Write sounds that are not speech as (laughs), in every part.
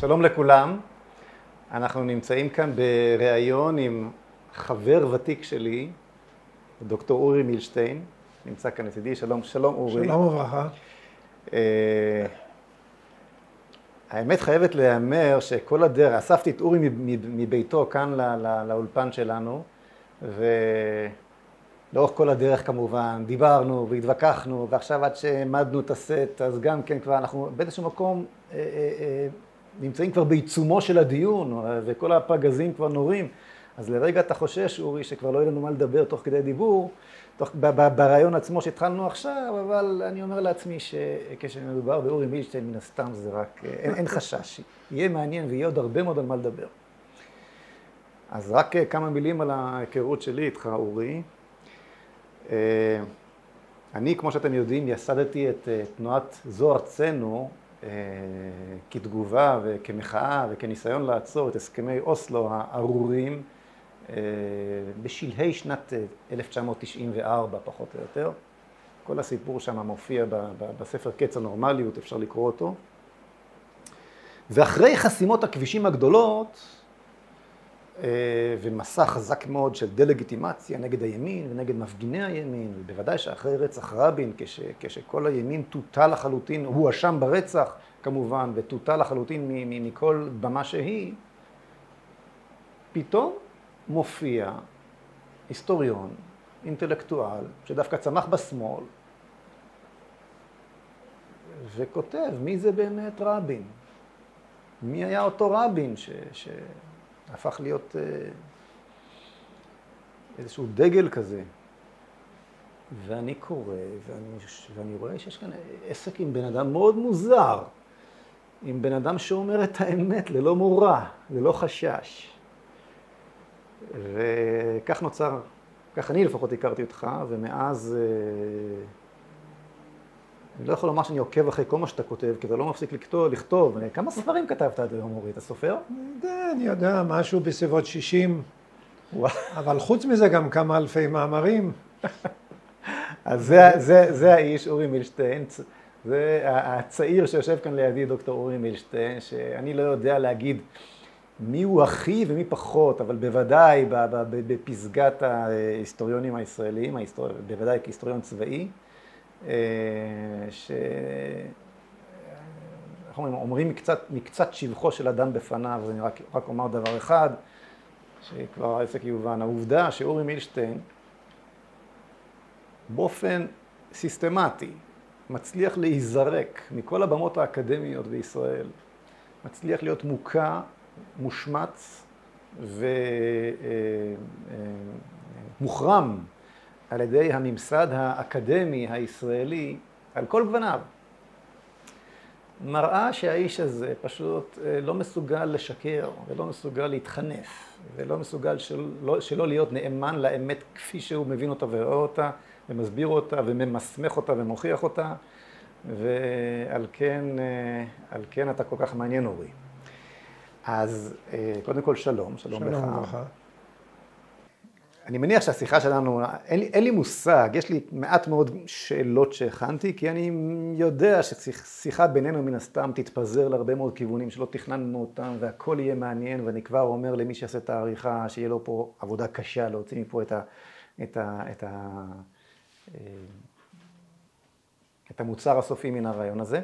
שלום לכולם, אנחנו נמצאים כאן בריאיון עם חבר ותיק שלי, דוקטור אורי מילשטיין, נמצא כאן לצידי, שלום, שלום אורי. שלום וברכה. אה, האמת חייבת להיאמר שכל הדרך, אספתי את אורי מביתו כאן לאולפן שלנו, ולאורך כל הדרך כמובן דיברנו והתווכחנו, ועכשיו עד שהעמדנו את הסט, אז גם כן כבר אנחנו באיזשהו מקום אה, אה, נמצאים כבר בעיצומו של הדיון, וכל הפגזים כבר נורים, אז לרגע אתה חושש, אורי, שכבר לא יהיה לנו מה לדבר תוך כדי דיבור, תוך, ברעיון עצמו שהתחלנו עכשיו, אבל אני אומר לעצמי שכשמדובר באורי מילשטיין, מן הסתם זה רק, אין, אין חשש, יהיה מעניין ויהיה עוד הרבה מאוד על מה לדבר. אז רק כמה מילים על ההיכרות שלי איתך, אורי. אני, כמו שאתם יודעים, יסדתי את תנועת זו ארצנו אה, כתגובה וכמחאה וכניסיון לעצור את הסכמי אוסלו הארורים אה, בשלהי שנת 1994 אה, פחות או יותר. כל הסיפור שם מופיע בספר קץ הנורמליות, אפשר לקרוא אותו. ואחרי חסימות הכבישים הגדולות ומסע חזק מאוד של דה-לגיטימציה נגד הימין ונגד מפגיני הימין, ובוודאי שאחרי רצח רבין, כש, כשכל הימין טוטל לחלוטין, הוא הואשם ברצח כמובן, וטוטל לחלוטין מכל במה שהיא, פתאום מופיע היסטוריון, אינטלקטואל, שדווקא צמח בשמאל, וכותב מי זה באמת רבין. מי היה אותו רבין ש, שהפך להיות אה, איזשהו דגל כזה. ואני קורא, ואני, ואני רואה שיש כאן עסק עם בן אדם מאוד מוזר. עם בן אדם שאומר את האמת ללא מורא, ללא חשש. וכך נוצר, כך אני לפחות הכרתי אותך, ומאז אה, אני לא יכול לומר שאני עוקב אחרי כל מה שאתה כותב, כי אתה לא מפסיק לכתוב. לכתוב. כמה ספרים כתבת עד היום, אורי? אתה סופר? אני יודע, משהו בסביבות 60. אבל חוץ מזה גם כמה אלפי מאמרים. (laughs) אז זה, זה, זה האיש, אורי מילשטיין, זה הצעיר שיושב כאן לידי, דוקטור אורי מילשטיין, שאני לא יודע להגיד מי הוא הכי ומי פחות, אבל בוודאי בפסגת ההיסטוריונים הישראלים, ההיסטור... בוודאי כהיסטוריון צבאי, אה, ש... איך אומרים, אומרים מקצת, מקצת שבחו של אדם בפניו, אז אני רק, רק אומר דבר אחד, שכבר העסק יובן, העובדה שאורי מילשטיין באופן סיסטמטי מצליח להיזרק מכל הבמות האקדמיות בישראל, מצליח להיות מוכה, מושמץ ומוחרם על ידי הממסד האקדמי הישראלי על כל גווניו. מראה שהאיש הזה פשוט אה, לא מסוגל לשקר ולא מסוגל להתחנף ולא מסוגל שלא, שלא להיות נאמן לאמת כפי שהוא מבין אותה ורואה אותה ומסביר אותה וממסמך אותה ומוכיח אותה, ועל כן, אה, על כן אתה כל כך מעניין אורי. אז אה, קודם כל שלום, שלום, שלום לך. שלום לך. אני מניח שהשיחה שלנו, אין לי, אין לי מושג, יש לי מעט מאוד שאלות שהכנתי, כי אני יודע ששיחה בינינו מן הסתם תתפזר להרבה מאוד כיוונים שלא תכננו אותם, והכל יהיה מעניין, ואני כבר אומר למי שיעשה את העריכה, שיהיה לו פה עבודה קשה להוציא מפה את ה... את ה, את ה אה, את המוצר הסופי מן הרעיון הזה.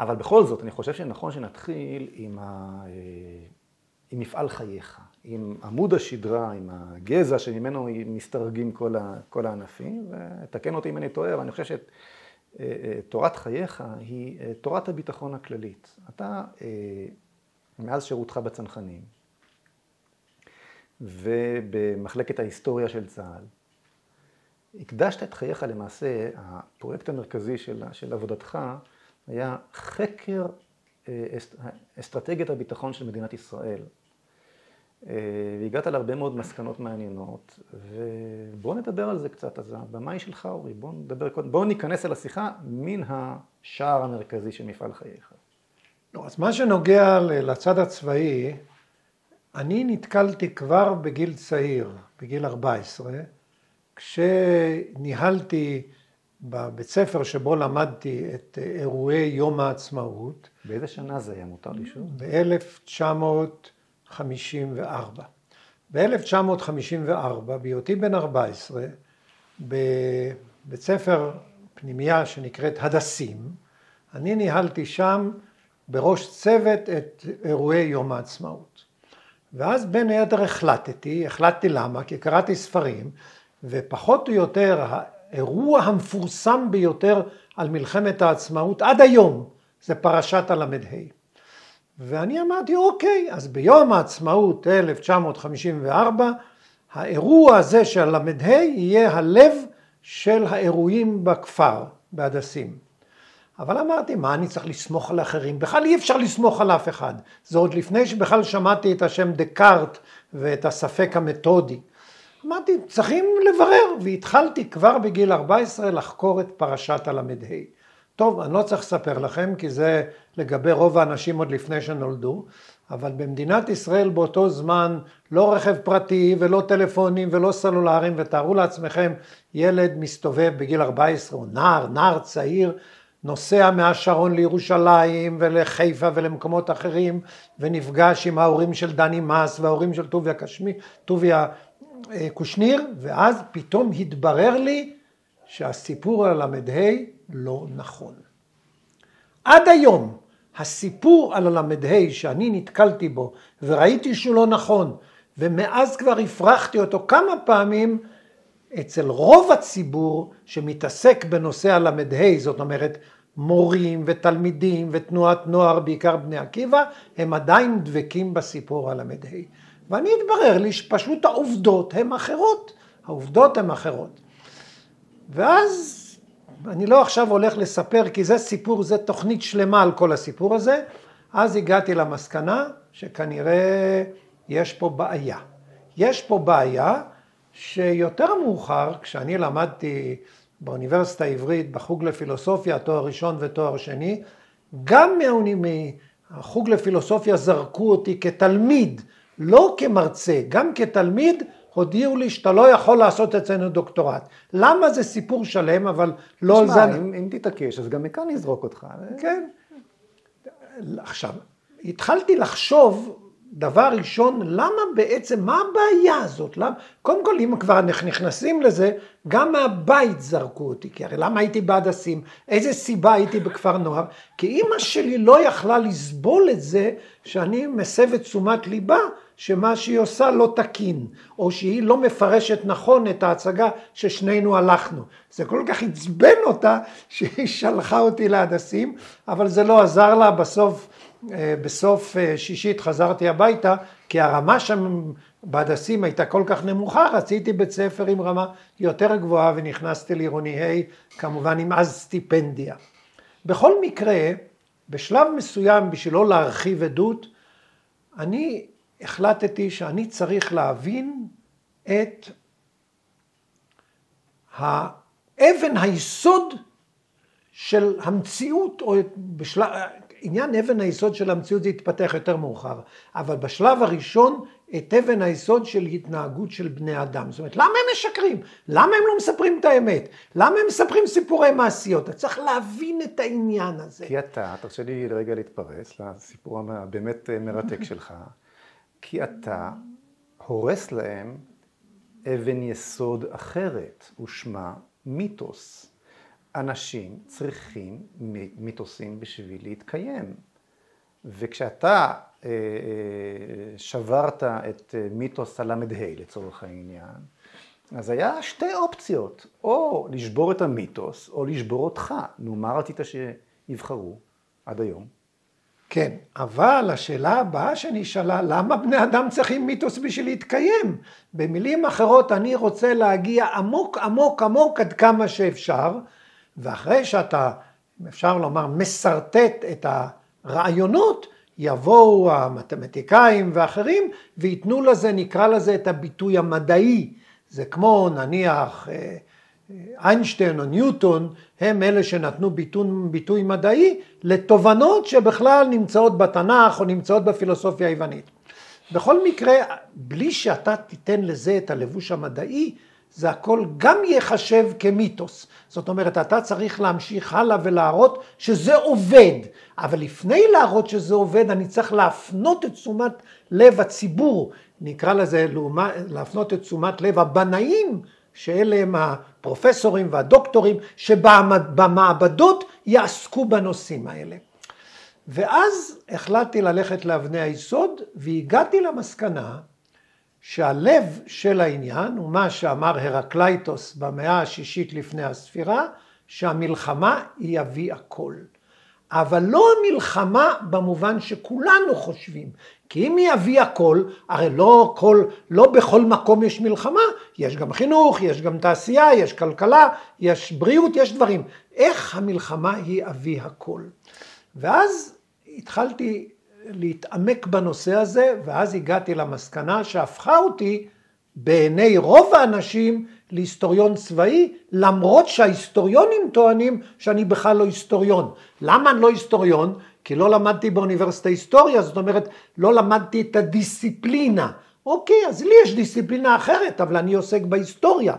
אבל בכל זאת, אני חושב שנכון שנתחיל עם, ה... אה, עם מפעל חייך, עם עמוד השדרה, עם הגזע שממנו מסתרגים כל, ה... כל הענפים, ותקן אותי אם אני טועה, אבל אני חושב שתורת אה, חייך היא תורת הביטחון הכללית. אתה, מאז שירותך בצנחנים, ובמחלקת ההיסטוריה של צה"ל, הקדשת את חייך למעשה, הפרויקט המרכזי של, של עבודתך היה חקר אה, אסטרטגיית הביטחון של מדינת ישראל. אה, והגעת להרבה מאוד מסקנות מעניינות, ובואו נדבר על זה קצת. אז הבמה היא שלך, אורי. בואו נדבר קודם, בואו ניכנס אל השיחה מן השער המרכזי של מפעל חייך. לא, אז מה שנוגע לצד הצבאי, אני נתקלתי כבר בגיל צעיר, בגיל 14, כשניהלתי בבית ספר שבו למדתי את אירועי יום העצמאות. באיזה שנה זה היה מותר לשאול? ב-1954. ב-1954, בהיותי בן 14, בבית ספר פנימייה שנקראת הדסים, אני ניהלתי שם בראש צוות את אירועי יום העצמאות. ואז בין היתר החלטתי, החלטתי למה? כי קראתי ספרים, ופחות או יותר האירוע המפורסם ביותר על מלחמת העצמאות עד היום זה פרשת הל"ה. ואני אמרתי אוקיי, אז ביום העצמאות 1954 האירוע הזה של ל"ה יהיה הלב של האירועים בכפר, בהדסים. אבל אמרתי, מה אני צריך לסמוך על אחרים? בכלל אי אפשר לסמוך על אף אחד. זה עוד לפני שבכלל שמעתי את השם דקארט ואת הספק המתודי. אמרתי, צריכים לברר, והתחלתי כבר בגיל 14 לחקור את פרשת הל"ה. טוב, אני לא צריך לספר לכם, כי זה לגבי רוב האנשים עוד לפני שנולדו, אבל במדינת ישראל באותו זמן לא רכב פרטי ולא טלפונים ולא סלולריים, ותארו לעצמכם ילד מסתובב בגיל 14 או נער, נער צעיר, נוסע מהשרון לירושלים ולחיפה ולמקומות אחרים ונפגש עם ההורים של דני מס וההורים של טוביה קשמי, טוביה אה, קושניר ואז פתאום התברר לי שהסיפור על הל"ה לא נכון. עד היום הסיפור על הל"ה שאני נתקלתי בו וראיתי שהוא לא נכון ומאז כבר הפרחתי אותו כמה פעמים אצל רוב הציבור שמתעסק בנושא הל"ה, זאת אומרת מורים ותלמידים ותנועת נוער, בעיקר בני עקיבא, הם עדיין דבקים בסיפור הל"ה. ואני התברר לי שפשוט העובדות הן אחרות, העובדות הן אחרות. ואז אני לא עכשיו הולך לספר כי זה סיפור, זה תוכנית שלמה על כל הסיפור הזה, אז הגעתי למסקנה שכנראה יש פה בעיה. יש פה בעיה שיותר מאוחר, כשאני למדתי באוניברסיטה העברית בחוג לפילוסופיה, תואר ראשון ותואר שני, גם מהחוג לפילוסופיה זרקו אותי כתלמיד, לא כמרצה, גם כתלמיד הודיעו לי שאתה לא יכול לעשות אצלנו דוקטורט. למה זה סיפור שלם, אבל לא על זה... אם, אם תתעקש, אז גם מכאן נזרוק אותך. כן. עכשיו, התחלתי לחשוב דבר ראשון, למה בעצם, מה הבעיה הזאת? למה, קודם כל, אם כבר נכנסים לזה, גם מהבית זרקו אותי, כי הרי למה הייתי בהדסים? איזה סיבה הייתי בכפר נוער? כי אימא שלי לא יכלה לסבול את זה שאני מסב את תשומת ליבה שמה שהיא עושה לא תקין, או שהיא לא מפרשת נכון את ההצגה ששנינו הלכנו. זה כל כך עצבן אותה (laughs) שהיא שלחה אותי להדסים, אבל זה לא עזר לה, בסוף אה, בסוף אה, שישית חזרתי הביתה, כי הרמה שם בהדסים הייתה כל כך נמוכה, רציתי בית ספר עם רמה יותר גבוהה ונכנסתי לעירוני ה', כמובן עם אז סטיפנדיה. בכל מקרה, בשלב מסוים, בשביל לא להרחיב עדות, אני החלטתי שאני צריך להבין את האבן היסוד של המציאות, או בשלב, עניין אבן היסוד של המציאות זה יתפתח יותר מאוחר, אבל בשלב הראשון את אבן היסוד של התנהגות של בני אדם. זאת אומרת, למה הם משקרים? למה הם לא מספרים את האמת? למה הם מספרים סיפורי מעשיות? אתה צריך להבין את העניין הזה. כי אתה, תרשה לי רגע להתפרץ לסיפור הבאמת מרתק שלך, כי אתה הורס להם אבן יסוד אחרת, ושמה מיתוס. אנשים צריכים מיתוסים בשביל להתקיים. וכשאתה אה, אה, שברת את אה, מיתוס הל"ה לצורך העניין, אז היה שתי אופציות, או לשבור את המיתוס, או לשבור אותך. נו, מה רצית שיבחרו עד היום? כן, אבל השאלה הבאה שנשאלה, למה בני אדם צריכים מיתוס בשביל להתקיים? במילים אחרות, אני רוצה להגיע עמוק עמוק עמוק עד כמה שאפשר, ואחרי שאתה, אפשר לומר, משרטט את הרעיונות, יבואו המתמטיקאים ואחרים וייתנו לזה, נקרא לזה את הביטוי המדעי. זה כמו נניח אה, איינשטיין או ניוטון, הם אלה שנתנו ביטוי, ביטוי מדעי לתובנות שבכלל נמצאות בתנ"ך או נמצאות בפילוסופיה היוונית. בכל מקרה, בלי שאתה תיתן לזה את הלבוש המדעי, זה הכל גם ייחשב כמיתוס. זאת אומרת, אתה צריך להמשיך הלאה ולהראות שזה עובד. אבל לפני להראות שזה עובד, אני צריך להפנות את תשומת לב הציבור, נקרא לזה להפנות את תשומת לב הבנאים, שאלה הם הפרופסורים והדוקטורים, שבמעבדות יעסקו בנושאים האלה. ואז החלטתי ללכת לאבני היסוד, והגעתי למסקנה שהלב של העניין הוא מה שאמר הרקלייטוס במאה השישית לפני הספירה, שהמלחמה היא אבי הכל. אבל לא המלחמה במובן שכולנו חושבים, כי אם היא אבי הכל, הרי לא, כל, לא בכל מקום יש מלחמה, יש גם חינוך, יש גם תעשייה, יש כלכלה, יש בריאות, יש דברים. איך המלחמה היא אבי הכל? ואז התחלתי להתעמק בנושא הזה, ואז הגעתי למסקנה שהפכה אותי בעיני רוב האנשים להיסטוריון צבאי, למרות שההיסטוריונים טוענים שאני בכלל לא היסטוריון. למה אני לא היסטוריון? כי לא למדתי באוניברסיטה היסטוריה, זאת אומרת, לא למדתי את הדיסציפלינה. אוקיי, אז לי יש דיסציפלינה אחרת, אבל אני עוסק בהיסטוריה.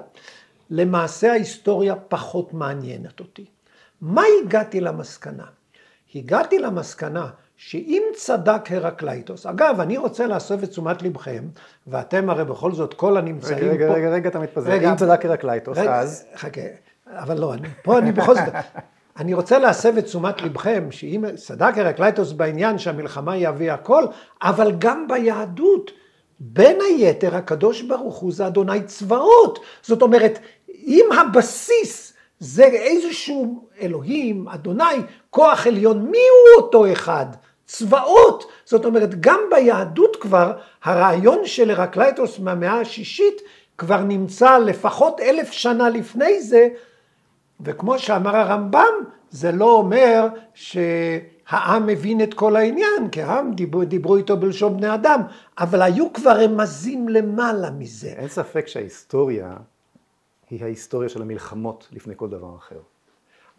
למעשה ההיסטוריה פחות מעניינת אותי. מה הגעתי למסקנה? הגעתי למסקנה שאם צדק הרקלייטוס, אגב, אני רוצה להסב את תשומת לבכם, ואתם הרי בכל זאת כל הנמצאים רגע, רגע, פה... רגע, רגע, אתה מתפזר. אם צדק הרקלייטוס, רגע, אז... חכה, אבל לא, אני, פה אני בכל זאת... אני רוצה להסב את תשומת לבכם, שאם צדק הרקלייטוס בעניין שהמלחמה היא אבי הכל, אבל גם ביהדות, בין היתר הקדוש ברוך הוא זה אדוני צבאות. זאת אומרת, אם הבסיס זה איזשהו אלוהים, אדוני, כוח עליון, מי הוא אותו אחד? צבאות. זאת אומרת, גם ביהדות כבר, הרעיון של הרקלייטוס מהמאה השישית כבר נמצא לפחות אלף שנה לפני זה, וכמו שאמר הרמב"ם, זה לא אומר שהעם מבין את כל העניין, כי העם דיברו, דיברו איתו בלשון בני אדם, אבל היו כבר רמזים למעלה מזה. אין ספק שההיסטוריה היא ההיסטוריה של המלחמות לפני כל דבר אחר.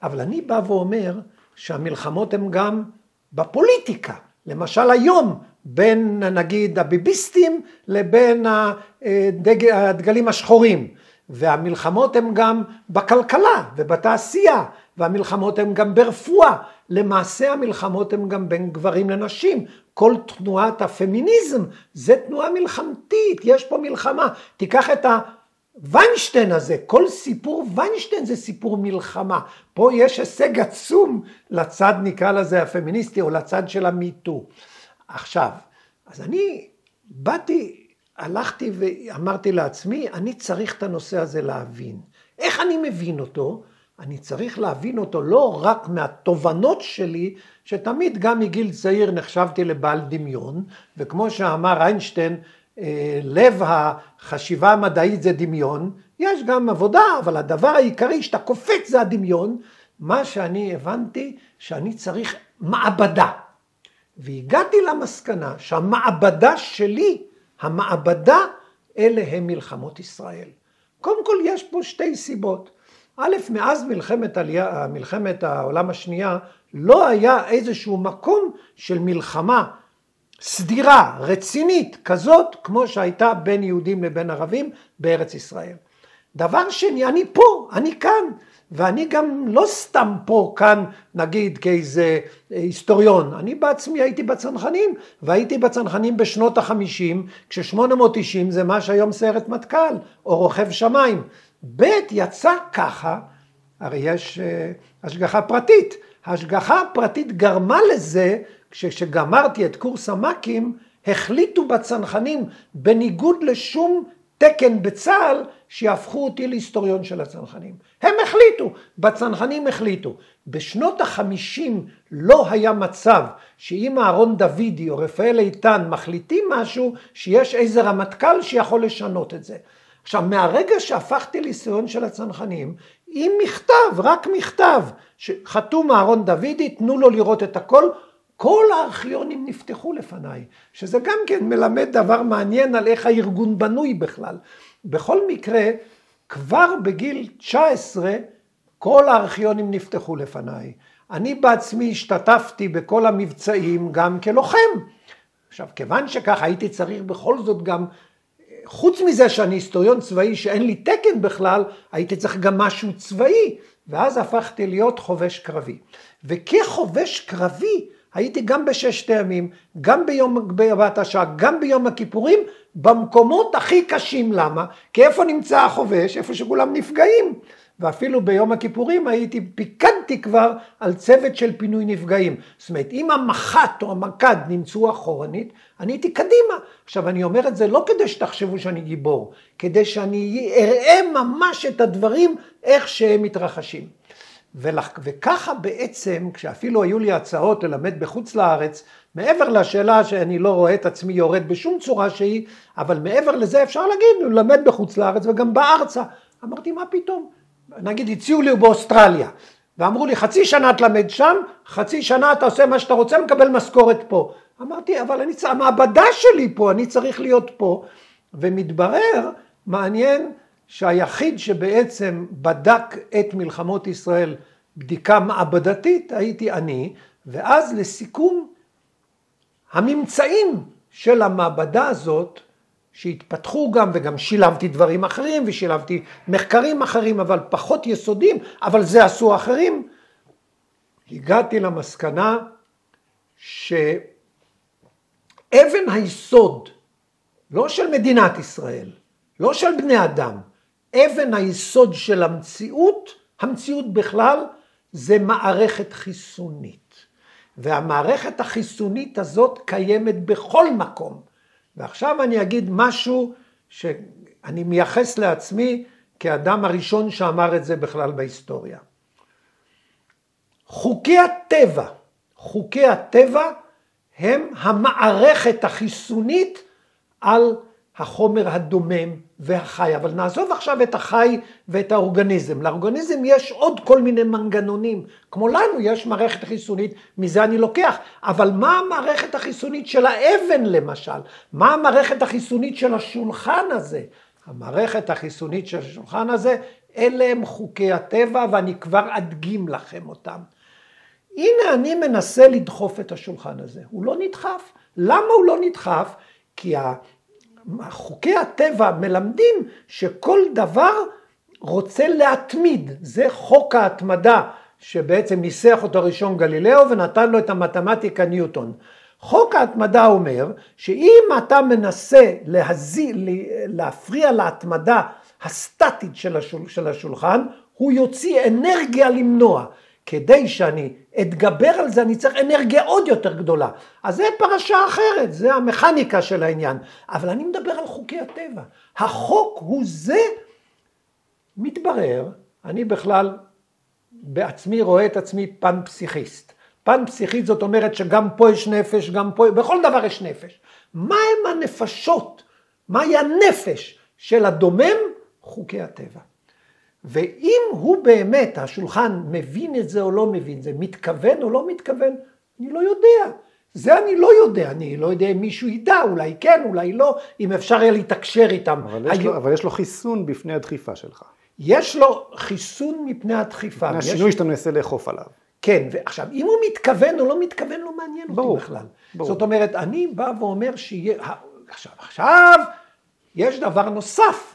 אבל אני בא ואומר שהמלחמות הן גם בפוליטיקה. למשל היום, בין נגיד הביביסטים לבין הדגלים השחורים. והמלחמות הן גם בכלכלה ובתעשייה, והמלחמות הן גם ברפואה. למעשה המלחמות הן גם בין גברים לנשים. כל תנועת הפמיניזם זה תנועה מלחמתית, יש פה מלחמה. תיקח את ה... ויינשטיין הזה, כל סיפור ויינשטיין זה סיפור מלחמה. פה יש הישג עצום לצד נקרא לזה הפמיניסטי או לצד של המיטו. עכשיו, אז אני באתי, הלכתי ואמרתי לעצמי, אני צריך את הנושא הזה להבין. איך אני מבין אותו? אני צריך להבין אותו לא רק מהתובנות שלי, שתמיד גם מגיל צעיר נחשבתי לבעל דמיון, וכמו שאמר איינשטיין, אה, לב החשיבה המדעית זה דמיון, יש גם עבודה, אבל הדבר העיקרי שאתה קופץ זה הדמיון. מה שאני הבנתי, שאני צריך מעבדה. והגעתי למסקנה שהמעבדה שלי, המעבדה, אלה הם מלחמות ישראל. קודם כל יש פה שתי סיבות. א', מאז מלחמת, עלייה, מלחמת העולם השנייה, לא היה איזשהו מקום של מלחמה סדירה, רצינית, כזאת כמו שהייתה בין יהודים לבין ערבים בארץ ישראל. דבר שני, אני פה, אני כאן, ואני גם לא סתם פה כאן, נגיד, כאיזה היסטוריון. אני בעצמי הייתי בצנחנים, והייתי בצנחנים בשנות החמישים, כש-890 זה מה שהיום סיירת מטכ"ל, או רוכב שמיים. ב' יצא ככה, הרי יש uh, השגחה פרטית. ההשגחה הפרטית גרמה לזה כשגמרתי את קורס המ"כים, החליטו בצנחנים, בניגוד לשום תקן בצה"ל, שיהפכו אותי להיסטוריון של הצנחנים. הם החליטו, בצנחנים החליטו. בשנות החמישים לא היה מצב שאם אהרון דוידי או רפאל איתן מחליטים משהו, שיש איזה רמטכ"ל שיכול לשנות את זה. עכשיו, מהרגע שהפכתי להיסטוריון של הצנחנים, עם מכתב, רק מכתב, שחתום אהרון דוידי, תנו לו לראות את הכל, כל הארכיונים נפתחו לפניי, שזה גם כן מלמד דבר מעניין על איך הארגון בנוי בכלל. בכל מקרה, כבר בגיל 19 כל הארכיונים נפתחו לפניי. אני בעצמי השתתפתי בכל המבצעים גם כלוחם. עכשיו, כיוון שכך הייתי צריך בכל זאת גם חוץ מזה שאני היסטוריון צבאי שאין לי תקן בכלל, הייתי צריך גם משהו צבאי, ואז הפכתי להיות חובש קרבי. וכחובש קרבי הייתי גם בששת הימים, גם ביום בהבאת השעה, גם ביום הכיפורים, במקומות הכי קשים. למה? כי איפה נמצא החובש? איפה שכולם נפגעים. ואפילו ביום הכיפורים הייתי, פיקדתי כבר על צוות של פינוי נפגעים. זאת אומרת, אם המח"ט או המק"ד נמצאו אחורנית, אני הייתי קדימה. עכשיו, אני אומר את זה לא כדי שתחשבו שאני גיבור, כדי שאני אראה ממש את הדברים איך שהם מתרחשים. וככה בעצם, כשאפילו היו לי הצעות ללמד בחוץ לארץ, מעבר לשאלה שאני לא רואה את עצמי יורד בשום צורה שהיא, אבל מעבר לזה אפשר להגיד, ללמד בחוץ לארץ וגם בארצה. אמרתי, מה פתאום? נגיד הציעו לי באוסטרליה, ואמרו לי חצי שנה תלמד שם, חצי שנה אתה עושה מה שאתה רוצה, מקבל משכורת פה. אמרתי, אבל אני צריך, המעבדה שלי פה, אני צריך להיות פה. ומתברר, מעניין, שהיחיד שבעצם בדק את מלחמות ישראל בדיקה מעבדתית הייתי אני, ואז לסיכום, הממצאים של המעבדה הזאת שהתפתחו גם וגם שילבתי דברים אחרים ושילבתי מחקרים אחרים אבל פחות יסודיים אבל זה עשו אחרים הגעתי למסקנה שאבן היסוד לא של מדינת ישראל לא של בני אדם אבן היסוד של המציאות המציאות בכלל זה מערכת חיסונית והמערכת החיסונית הזאת קיימת בכל מקום ועכשיו אני אגיד משהו שאני מייחס לעצמי כאדם הראשון שאמר את זה בכלל בהיסטוריה. חוקי הטבע, חוקי הטבע הם המערכת החיסונית על החומר הדומם והחי, אבל נעזוב עכשיו את החי ואת האורגניזם. לאורגניזם יש עוד כל מיני מנגנונים, כמו לנו יש מערכת חיסונית, מזה אני לוקח, אבל מה המערכת החיסונית של האבן למשל? מה המערכת החיסונית של השולחן הזה? המערכת החיסונית של השולחן הזה, אלה הם חוקי הטבע ואני כבר אדגים לכם אותם. הנה אני מנסה לדחוף את השולחן הזה, הוא לא נדחף. למה הוא לא נדחף? כי חוקי הטבע מלמדים שכל דבר רוצה להתמיד, זה חוק ההתמדה שבעצם ניסח אותו ראשון גלילאו ונתן לו את המתמטיקה ניוטון. חוק ההתמדה אומר שאם אתה מנסה להזי, להפריע להתמדה הסטטית של השולחן, הוא יוציא אנרגיה למנוע. כדי שאני אתגבר על זה, אני צריך אנרגיה עוד יותר גדולה. אז זה פרשה אחרת, זה המכניקה של העניין. אבל אני מדבר על חוקי הטבע. החוק הוא זה, מתברר, אני בכלל בעצמי רואה את עצמי פן פסיכיסט. פן פסיכיסט זאת אומרת שגם פה יש נפש, גם פה, בכל דבר יש נפש. מה הם הנפשות? מהי הנפש של הדומם? חוקי הטבע. ואם הוא באמת, השולחן, מבין את זה או לא מבין את זה, מתכוון או לא מתכוון, אני לא יודע. זה אני לא יודע, אני לא יודע אם מישהו ידע, אולי כן, אולי לא, אם אפשר יהיה להתקשר איתם. אבל יש, לו, אבל יש לו חיסון בפני הדחיפה שלך. יש לו חיסון מפני הדחיפה. מפני השינוי יש... שאתה מנסה לאכוף עליו. כן, ועכשיו, אם הוא מתכוון או לא מתכוון, לא מעניין ברור, אותי בכלל. ברור. זאת אומרת, אני בא ואומר שיהיה... עכשיו, עכשיו, יש דבר נוסף.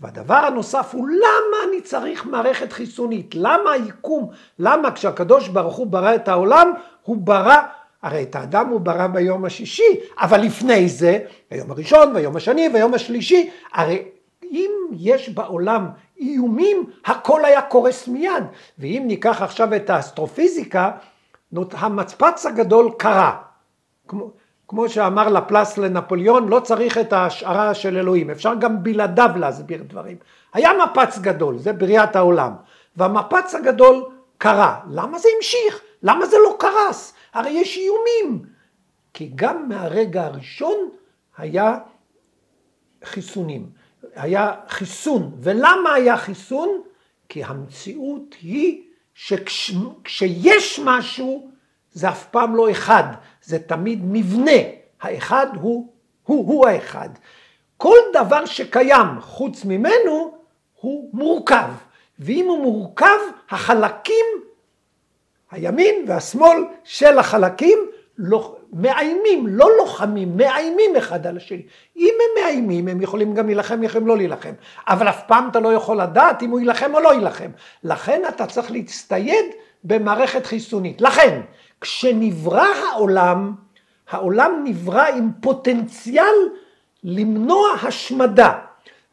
והדבר הנוסף הוא למה אני צריך מערכת חיסונית? למה היקום? למה כשהקדוש ברוך הוא ברא את העולם, הוא ברא, הרי את האדם הוא ברא ביום השישי, אבל לפני זה, ביום הראשון, ביום השני, ביום השלישי, הרי אם יש בעולם איומים, הכל היה קורס מיד. ואם ניקח עכשיו את האסטרופיזיקה, המצפץ הגדול קרה. כמו, כמו שאמר לפלס לנפוליאון, לא צריך את ההשערה של אלוהים, אפשר גם בלעדיו להסביר דברים. היה מפץ גדול, זה בריאת העולם, והמפץ הגדול קרה. למה זה המשיך? למה זה לא קרס? הרי יש איומים. כי גם מהרגע הראשון היה חיסונים, היה חיסון. ולמה היה חיסון? כי המציאות היא שכשיש משהו זה אף פעם לא אחד, זה תמיד מבנה. האחד הוא, הוא, הוא האחד. כל דבר שקיים חוץ ממנו הוא מורכב. ואם הוא מורכב, החלקים, הימין והשמאל של החלקים, לא, מאיימים, לא לוחמים, מאיימים אחד על השני. אם הם מאיימים, הם יכולים גם להילחם, יכולים לא להילחם. אבל אף פעם אתה לא יכול לדעת אם הוא יילחם או לא יילחם. לכן אתה צריך להצטייד במערכת חיסונית. לכן, כשנברא העולם, העולם נברא עם פוטנציאל למנוע השמדה.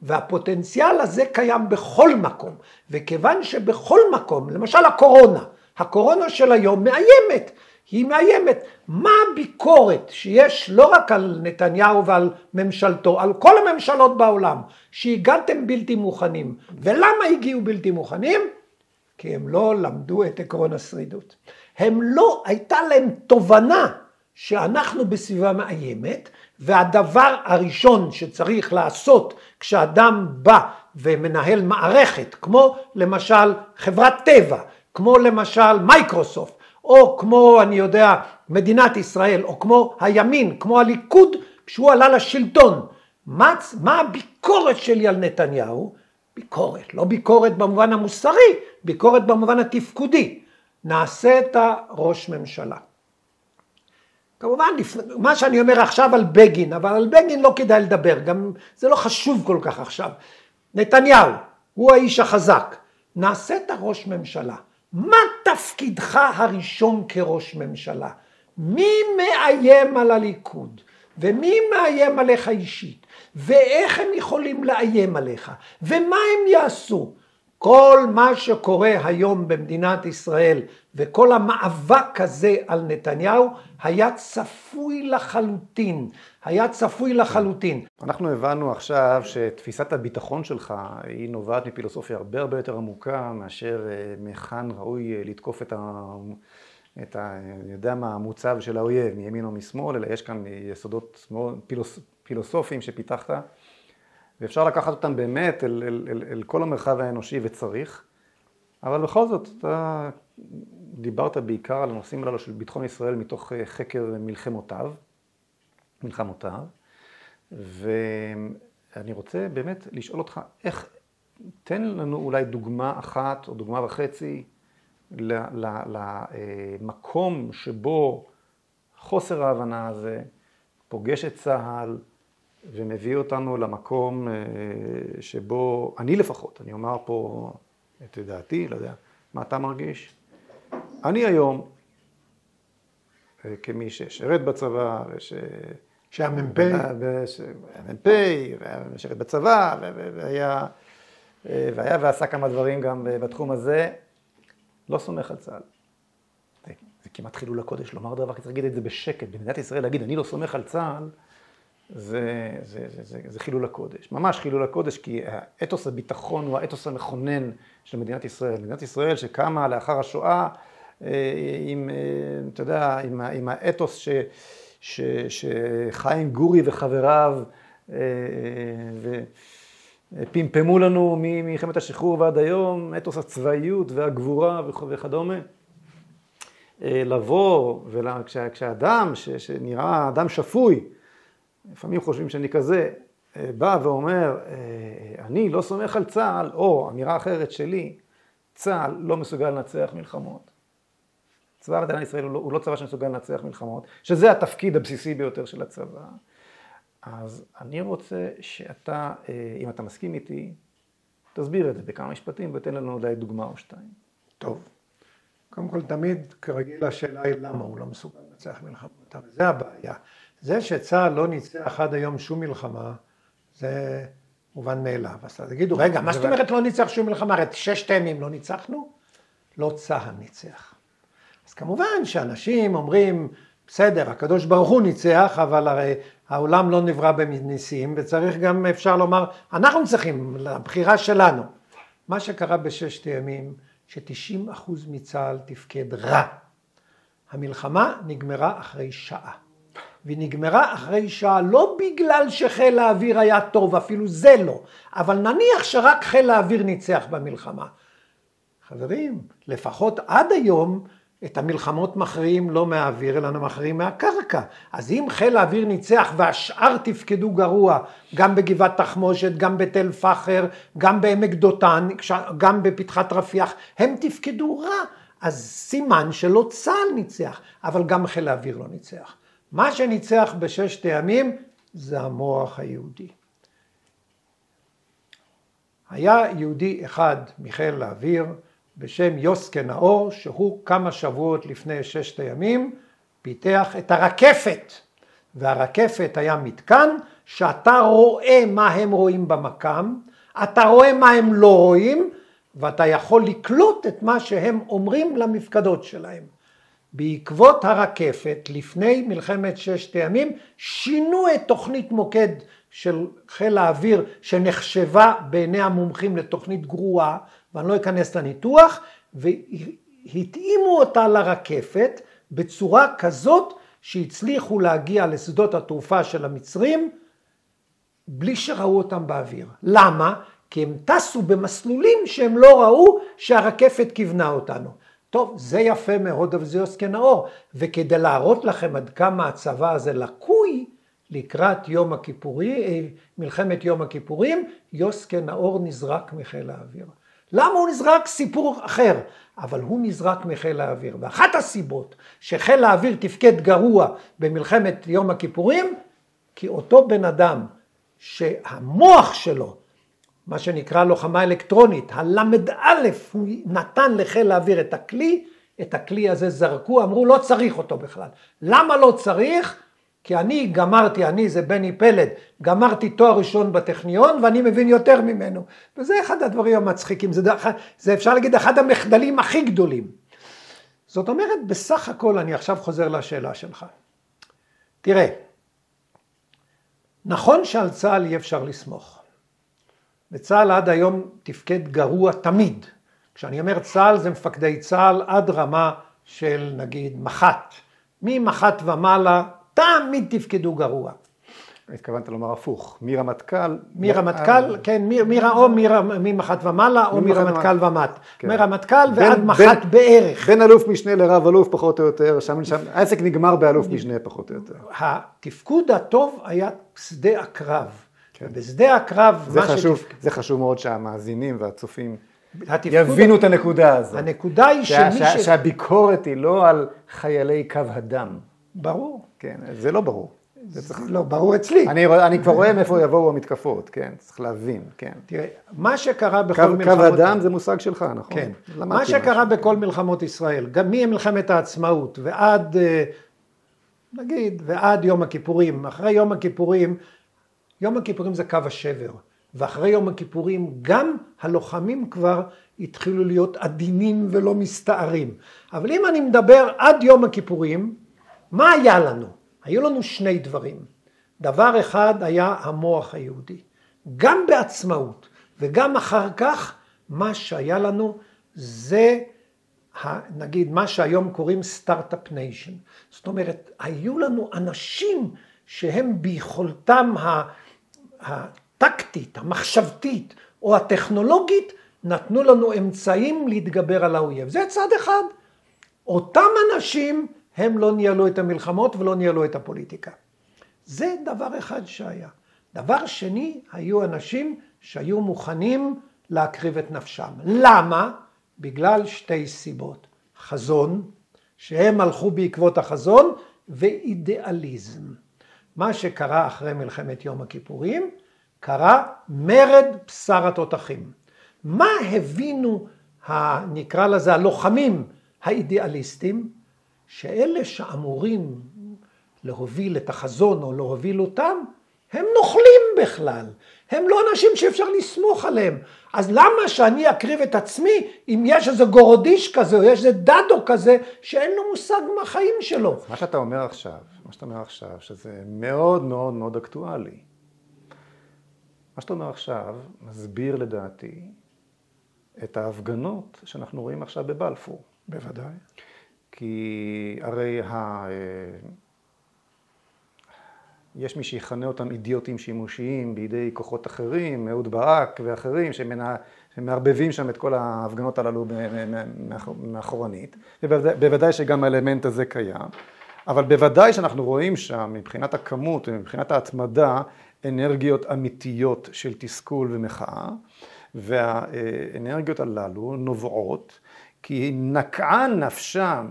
והפוטנציאל הזה קיים בכל מקום, וכיוון שבכל מקום, למשל הקורונה, הקורונה של היום מאיימת, היא מאיימת. מה הביקורת שיש לא רק על נתניהו ועל ממשלתו, על כל הממשלות בעולם, שהגעתם בלתי מוכנים. ולמה הגיעו בלתי מוכנים? כי הם לא למדו את עקרון השרידות. הם לא, הייתה להם תובנה שאנחנו בסביבה מאיימת, והדבר הראשון שצריך לעשות כשאדם בא ומנהל מערכת, כמו למשל חברת טבע, כמו למשל מייקרוסופט, או כמו אני יודע מדינת ישראל, או כמו הימין, כמו הליכוד, כשהוא עלה לשלטון. מה, מה הביקורת שלי על נתניהו? ביקורת, לא ביקורת במובן המוסרי, ביקורת במובן התפקודי. נעשה את הראש ממשלה. כמובן, מה שאני אומר עכשיו על בגין, אבל על בגין לא כדאי לדבר, גם זה לא חשוב כל כך עכשיו. נתניהו, הוא האיש החזק, נעשה את הראש ממשלה. מה תפקידך הראשון כראש ממשלה? מי מאיים על הליכוד? ומי מאיים עליך אישית? ואיך הם יכולים לאיים עליך? ומה הם יעשו? כל מה שקורה היום במדינת ישראל וכל המאבק הזה על נתניהו היה צפוי לחלוטין, היה צפוי לחלוטין. אנחנו הבנו עכשיו שתפיסת הביטחון שלך היא נובעת מפילוסופיה הרבה הרבה יותר עמוקה מאשר אה, מהיכן ראוי אה, לתקוף את ה... את ה... אני יודע מה, המוצב של האויב, מימין או משמאל, אלא יש כאן יסודות פילוס... פילוסופיים שפיתחת. ואפשר לקחת אותם באמת אל, אל, אל, אל כל המרחב האנושי וצריך, אבל בכל זאת, אתה דיברת בעיקר על הנושאים הללו של ביטחון ישראל מתוך אה, חקר מלחמותיו, מלחמותיו, ואני רוצה באמת לשאול אותך, איך, תן לנו אולי דוגמה אחת או דוגמה וחצי למקום שבו חוסר ההבנה הזה פוגש את צה"ל, ומביא אותנו למקום אה, שבו, אני לפחות, אני אומר פה את דעתי, לא יודע, מה אתה מרגיש? אני היום, אה, כמי ששירת בצבא, וש... שהמ"פ, שהמ"פ, ושירת בצבא, והיה, אה, והיה ועשה כמה דברים גם בתחום הזה, לא סומך על צה"ל. זה, זה כמעט חילול הקודש לומר דבר כזה, להגיד את זה בשקט. במדינת ישראל להגיד, אני לא סומך על צה"ל, זה, זה, זה, זה, זה חילול הקודש, ממש חילול הקודש, כי אתוס הביטחון הוא האתוס המכונן של מדינת ישראל. מדינת ישראל שקמה לאחר השואה אה, עם, אה, אתה יודע, עם, עם האתוס ש, ש, שחיים גורי וחבריו אה, ופמפמו לנו ממלחמת השחרור ועד היום, אתוס הצבאיות והגבורה וכדומה. לבוא, וכשאדם שנראה אדם שפוי, לפעמים חושבים שאני כזה, אה, בא ואומר, אה, אני לא סומך על צה"ל, או אמירה אחרת שלי, צה"ל לא מסוגל לנצח מלחמות. צבא מדינת ישראל הוא לא, הוא לא צבא שמסוגל לנצח מלחמות, שזה התפקיד הבסיסי ביותר של הצבא. אז אני רוצה שאתה, אה, אם אתה מסכים איתי, תסביר את זה בכמה משפטים ותן לנו אולי דוגמה או שתיים. טוב. קודם כל, תמיד, כרגיל, השאלה היא למה הוא לא מסוגל לנצח מלחמות, זה הבעיה. זה שצה"ל לא ניצח עד היום שום מלחמה, זה מובן מאליו. אז תגידו, רגע, מה זאת אומרת לא ניצח שום מלחמה? הרי ששת הימים לא ניצחנו? לא צה"ל ניצח. אז כמובן שאנשים אומרים, בסדר, הקדוש ברוך הוא ניצח, אבל הרי העולם לא נברא בניסים, וצריך גם, אפשר לומר, אנחנו צריכים, לבחירה שלנו. מה שקרה בששת הימים, ש-90% מצה"ל תפקד רע. המלחמה נגמרה אחרי שעה. והיא נגמרה אחרי שעה לא בגלל שחיל האוויר היה טוב, אפילו זה לא, אבל נניח שרק חיל האוויר ניצח במלחמה. חברים, לפחות עד היום את המלחמות מכריעים לא מהאוויר אלא מכריעים מהקרקע. אז אם חיל האוויר ניצח והשאר תפקדו גרוע, גם בגבעת תחמושת, גם בתל פחר, גם בעמק דותן, גם בפתחת רפיח, הם תפקדו רע. אז סימן שלא צה"ל ניצח, אבל גם חיל האוויר לא ניצח. מה שניצח בששת הימים זה המוח היהודי. היה יהודי אחד מחיל האוויר בשם יוסקה נאור, שהוא כמה שבועות לפני ששת הימים פיתח את הרקפת, והרקפת היה מתקן שאתה רואה מה הם רואים במקם, אתה רואה מה הם לא רואים, ואתה יכול לקלוט את מה שהם אומרים למפקדות שלהם. בעקבות הרקפת, לפני מלחמת ששת הימים, שינו את תוכנית מוקד של חיל האוויר, שנחשבה בעיני המומחים לתוכנית גרועה, ואני לא אכנס לניתוח, והתאימו אותה לרקפת בצורה כזאת שהצליחו להגיע לשדות התעופה של המצרים בלי שראו אותם באוויר. למה? כי הם טסו במסלולים שהם לא ראו שהרקפת כיוונה אותנו. טוב, זה יפה מאוד, אבל זה יוסקי נאור. וכדי להראות לכם עד כמה הצבא הזה לקוי, לקראת יום הכיפורי, אה, מלחמת יום הכיפורים, יוסקי נאור נזרק מחיל האוויר. למה הוא נזרק? סיפור אחר. אבל הוא נזרק מחיל האוויר. ואחת הסיבות שחיל האוויר תפקד גרוע במלחמת יום הכיפורים, כי אותו בן אדם שהמוח שלו, מה שנקרא לוחמה אלקטרונית, הל"א, הוא נתן לחיל האוויר את הכלי, את הכלי הזה זרקו, אמרו לא צריך אותו בכלל. למה לא צריך? כי אני גמרתי, אני זה בני פלד, גמרתי תואר ראשון בטכניון ואני מבין יותר ממנו. וזה אחד הדברים המצחיקים, זה, זה אפשר להגיד אחד המחדלים הכי גדולים. זאת אומרת, בסך הכל אני עכשיו חוזר לשאלה שלך. תראה, נכון שעל צה"ל אי אפשר לסמוך. וצה"ל עד היום תפקד גרוע תמיד. כשאני אומר צה"ל זה מפקדי צה"ל עד רמה של נגיד מח"ט. ממח"ט ומעלה תמיד תפקדו גרוע. התכוונת לומר הפוך, מרמטכ"ל... מרמטכ"ל, כן, או ממח"ט ומעלה, או מרמטכ"ל ומט. כן. מרמטכ"ל ועד מח"ט בערך. בין אלוף משנה לרב אלוף פחות או יותר, שם העסק נגמר באלוף משנה פחות או יותר. התפקוד הטוב היה שדה הקרב. כן. בשדה הקרב, זה חשוב, זה חשוב מאוד שהמאזינים והצופים יבינו את הנקודה הזאת. הנקודה היא שמי ש... שהביקורת היא לא על חיילי קו הדם. ברור. כן, זה לא ברור. זה צריך... לא, ברור אצלי. אני, אני כבר רואה מאיפה יבואו המתקפות, כן, צריך להבין, כן. תראה, מה שקרה בכל קו, מלחמות... קו הדם זה מושג שלך, נכון? כן. מה שקרה משהו. בכל מלחמות ישראל, גם ממלחמת העצמאות ועד, אה, נגיד, ועד יום הכיפורים, אחרי יום הכיפורים, יום הכיפורים זה קו השבר, ואחרי יום הכיפורים גם הלוחמים כבר התחילו להיות עדינים ולא מסתערים. אבל אם אני מדבר עד יום הכיפורים, מה היה לנו? היו לנו שני דברים. דבר אחד היה המוח היהודי. גם בעצמאות וגם אחר כך, מה שהיה לנו זה, נגיד, מה שהיום קוראים start-up nation. זאת אומרת, היו לנו אנשים שהם ביכולתם הטקטית, המחשבתית או הטכנולוגית, נתנו לנו אמצעים להתגבר על האויב. זה צד אחד. אותם אנשים הם לא ניהלו את המלחמות ולא ניהלו את הפוליטיקה. זה דבר אחד שהיה. דבר שני, היו אנשים שהיו מוכנים להקריב את נפשם. למה? בגלל שתי סיבות. חזון, שהם הלכו בעקבות החזון, ואידיאליזם. מה שקרה אחרי מלחמת יום הכיפורים, קרה מרד בשר התותחים. מה הבינו, נקרא לזה, הלוחמים האידיאליסטים? שאלה שאמורים להוביל את החזון או להוביל אותם, הם נוכלים בכלל. הם לא אנשים שאפשר לסמוך עליהם. אז למה שאני אקריב את עצמי אם יש איזה גורודיש כזה או יש איזה דדו כזה שאין לו מושג מהחיים שלו? מה שאתה אומר עכשיו, מה שאתה אומר עכשיו, שזה מאוד מאוד מאוד אקטואלי. מה שאתה אומר עכשיו מסביר לדעתי את ההפגנות שאנחנו רואים עכשיו בבלפור. בוודאי. כי הרי ה... יש מי שיכנה אותם אידיוטים שימושיים בידי כוחות אחרים, אהוד ברק ואחרים. שמערבבים שם את כל ההפגנות הללו מאחורנית, ובוודאי שגם האלמנט הזה קיים, אבל בוודאי שאנחנו רואים שם מבחינת הכמות ומבחינת ההתמדה אנרגיות אמיתיות של תסכול ומחאה, והאנרגיות הללו נובעות כי נקעה נפשם,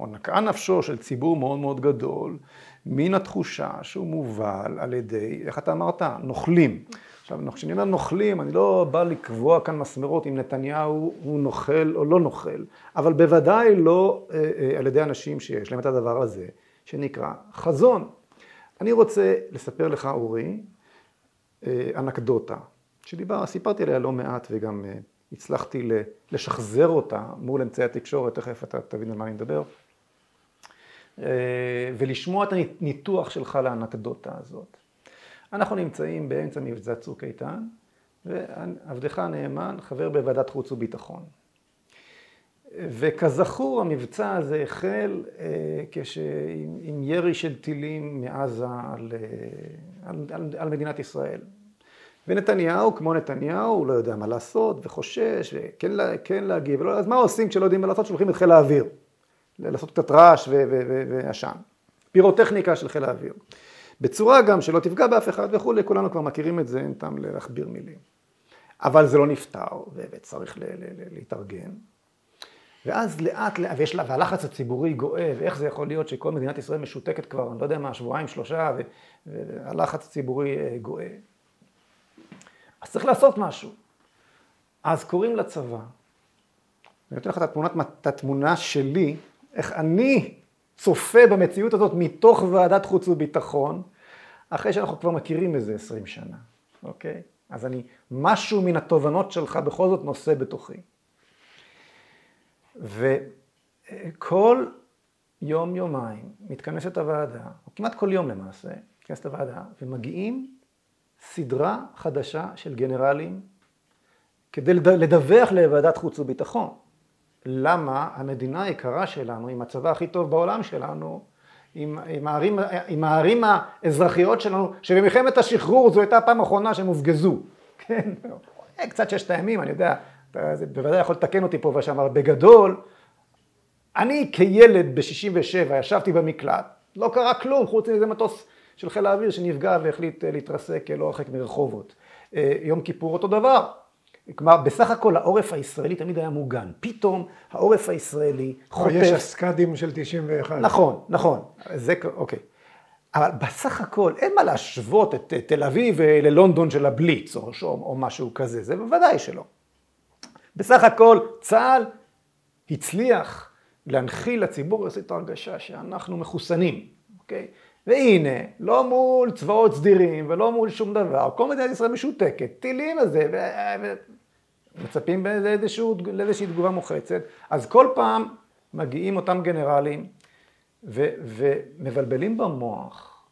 או נקעה נפשו של ציבור מאוד מאוד גדול, מן התחושה שהוא מובל על ידי, איך אתה אמרת? נוכלים. עכשיו, כשאני אומר נוכלים, אני לא בא לקבוע כאן מסמרות אם נתניהו הוא נוכל או לא נוכל, אבל בוודאי לא אה, אה, על ידי אנשים שיש להם את הדבר הזה, שנקרא חזון. אני רוצה לספר לך, אורי, אה, אנקדוטה, שדיבר, סיפרתי עליה לא מעט וגם הצלחתי לשחזר אותה מול אמצעי התקשורת, תכף אתה תבין על מה אני מדבר, ולשמוע את הניתוח שלך לאנקדוטה הזאת. אנחנו נמצאים באמצע מבצע צוק איתן, ועבדך הנאמן חבר בוועדת חוץ וביטחון. וכזכור המבצע הזה החל אה, כש... עם, עם ירי של טילים מעזה על, על, על, על מדינת ישראל. ונתניהו, כמו נתניהו, הוא לא יודע מה לעשות, וחושש, וכן כן להגיב, ולא, אז מה עושים כשלא יודעים מה לעשות? שולחים את חיל האוויר, לעשות קצת רעש ועשן. פירוטכניקה של חיל האוויר. בצורה גם שלא תפגע באף אחד וכולי, כולנו כבר מכירים את זה, אין טעם להכביר מילים. אבל זה לא נפתר, וצריך להתארגן. ואז לאט לאט, ויש לה, והלחץ הציבורי גואה, ואיך זה יכול להיות שכל מדינת ישראל משותקת כבר, אני לא יודע מה, שבועיים, שלושה, והלחץ הציבורי אה, גואה. אז צריך לעשות משהו. אז קוראים לצבא, אני נותן לך את התמונה שלי, איך אני צופה במציאות הזאת מתוך ועדת חוץ וביטחון, אחרי שאנחנו כבר מכירים איזה עשרים שנה, אוקיי? אז אני, משהו מן התובנות שלך בכל זאת נושא בתוכי. וכל יום, יומיים, מתכנסת הוועדה, או כמעט כל יום למעשה, מתכנסת הוועדה, ומגיעים סדרה חדשה של גנרלים כדי לדווח לוועדת חוץ וביטחון. למה המדינה היקרה שלנו, עם הצבא הכי טוב בעולם שלנו, עם, עם, הערים, עם הערים האזרחיות שלנו, שבמלחמת השחרור זו הייתה הפעם האחרונה שהם הופגזו. (laughs) כן, קצת ששת הימים, אני יודע, אתה בוודאי יכול לתקן אותי פה ושם, אבל בגדול, אני כילד ב-67 ישבתי במקלט, לא קרה כלום חוץ מאיזה מטוס של חיל האוויר שנפגע והחליט אה, להתרסק לא הרחק מרחובות. אה, יום כיפור אותו דבר. כלומר, בסך הכל העורף הישראלי תמיד היה מוגן. פתאום העורף הישראלי חוטף... יש הסקאדים של 91. נכון, נכון. זה, אוקיי. אבל בסך הכל אין מה להשוות את תל אביב אה, ללונדון של הבליץ או, או, או משהו כזה, זה בוודאי שלא. בסך הכל צה"ל הצליח להנחיל לציבור את ההרגשה שאנחנו מחוסנים, אוקיי? והנה, לא מול צבאות סדירים ולא מול שום דבר, כל מדינת ישראל משותקת, טילים הזה, ומצפים לאיזושהי תגובה מוחצת, אז כל פעם מגיעים אותם גנרלים ו, ומבלבלים במוח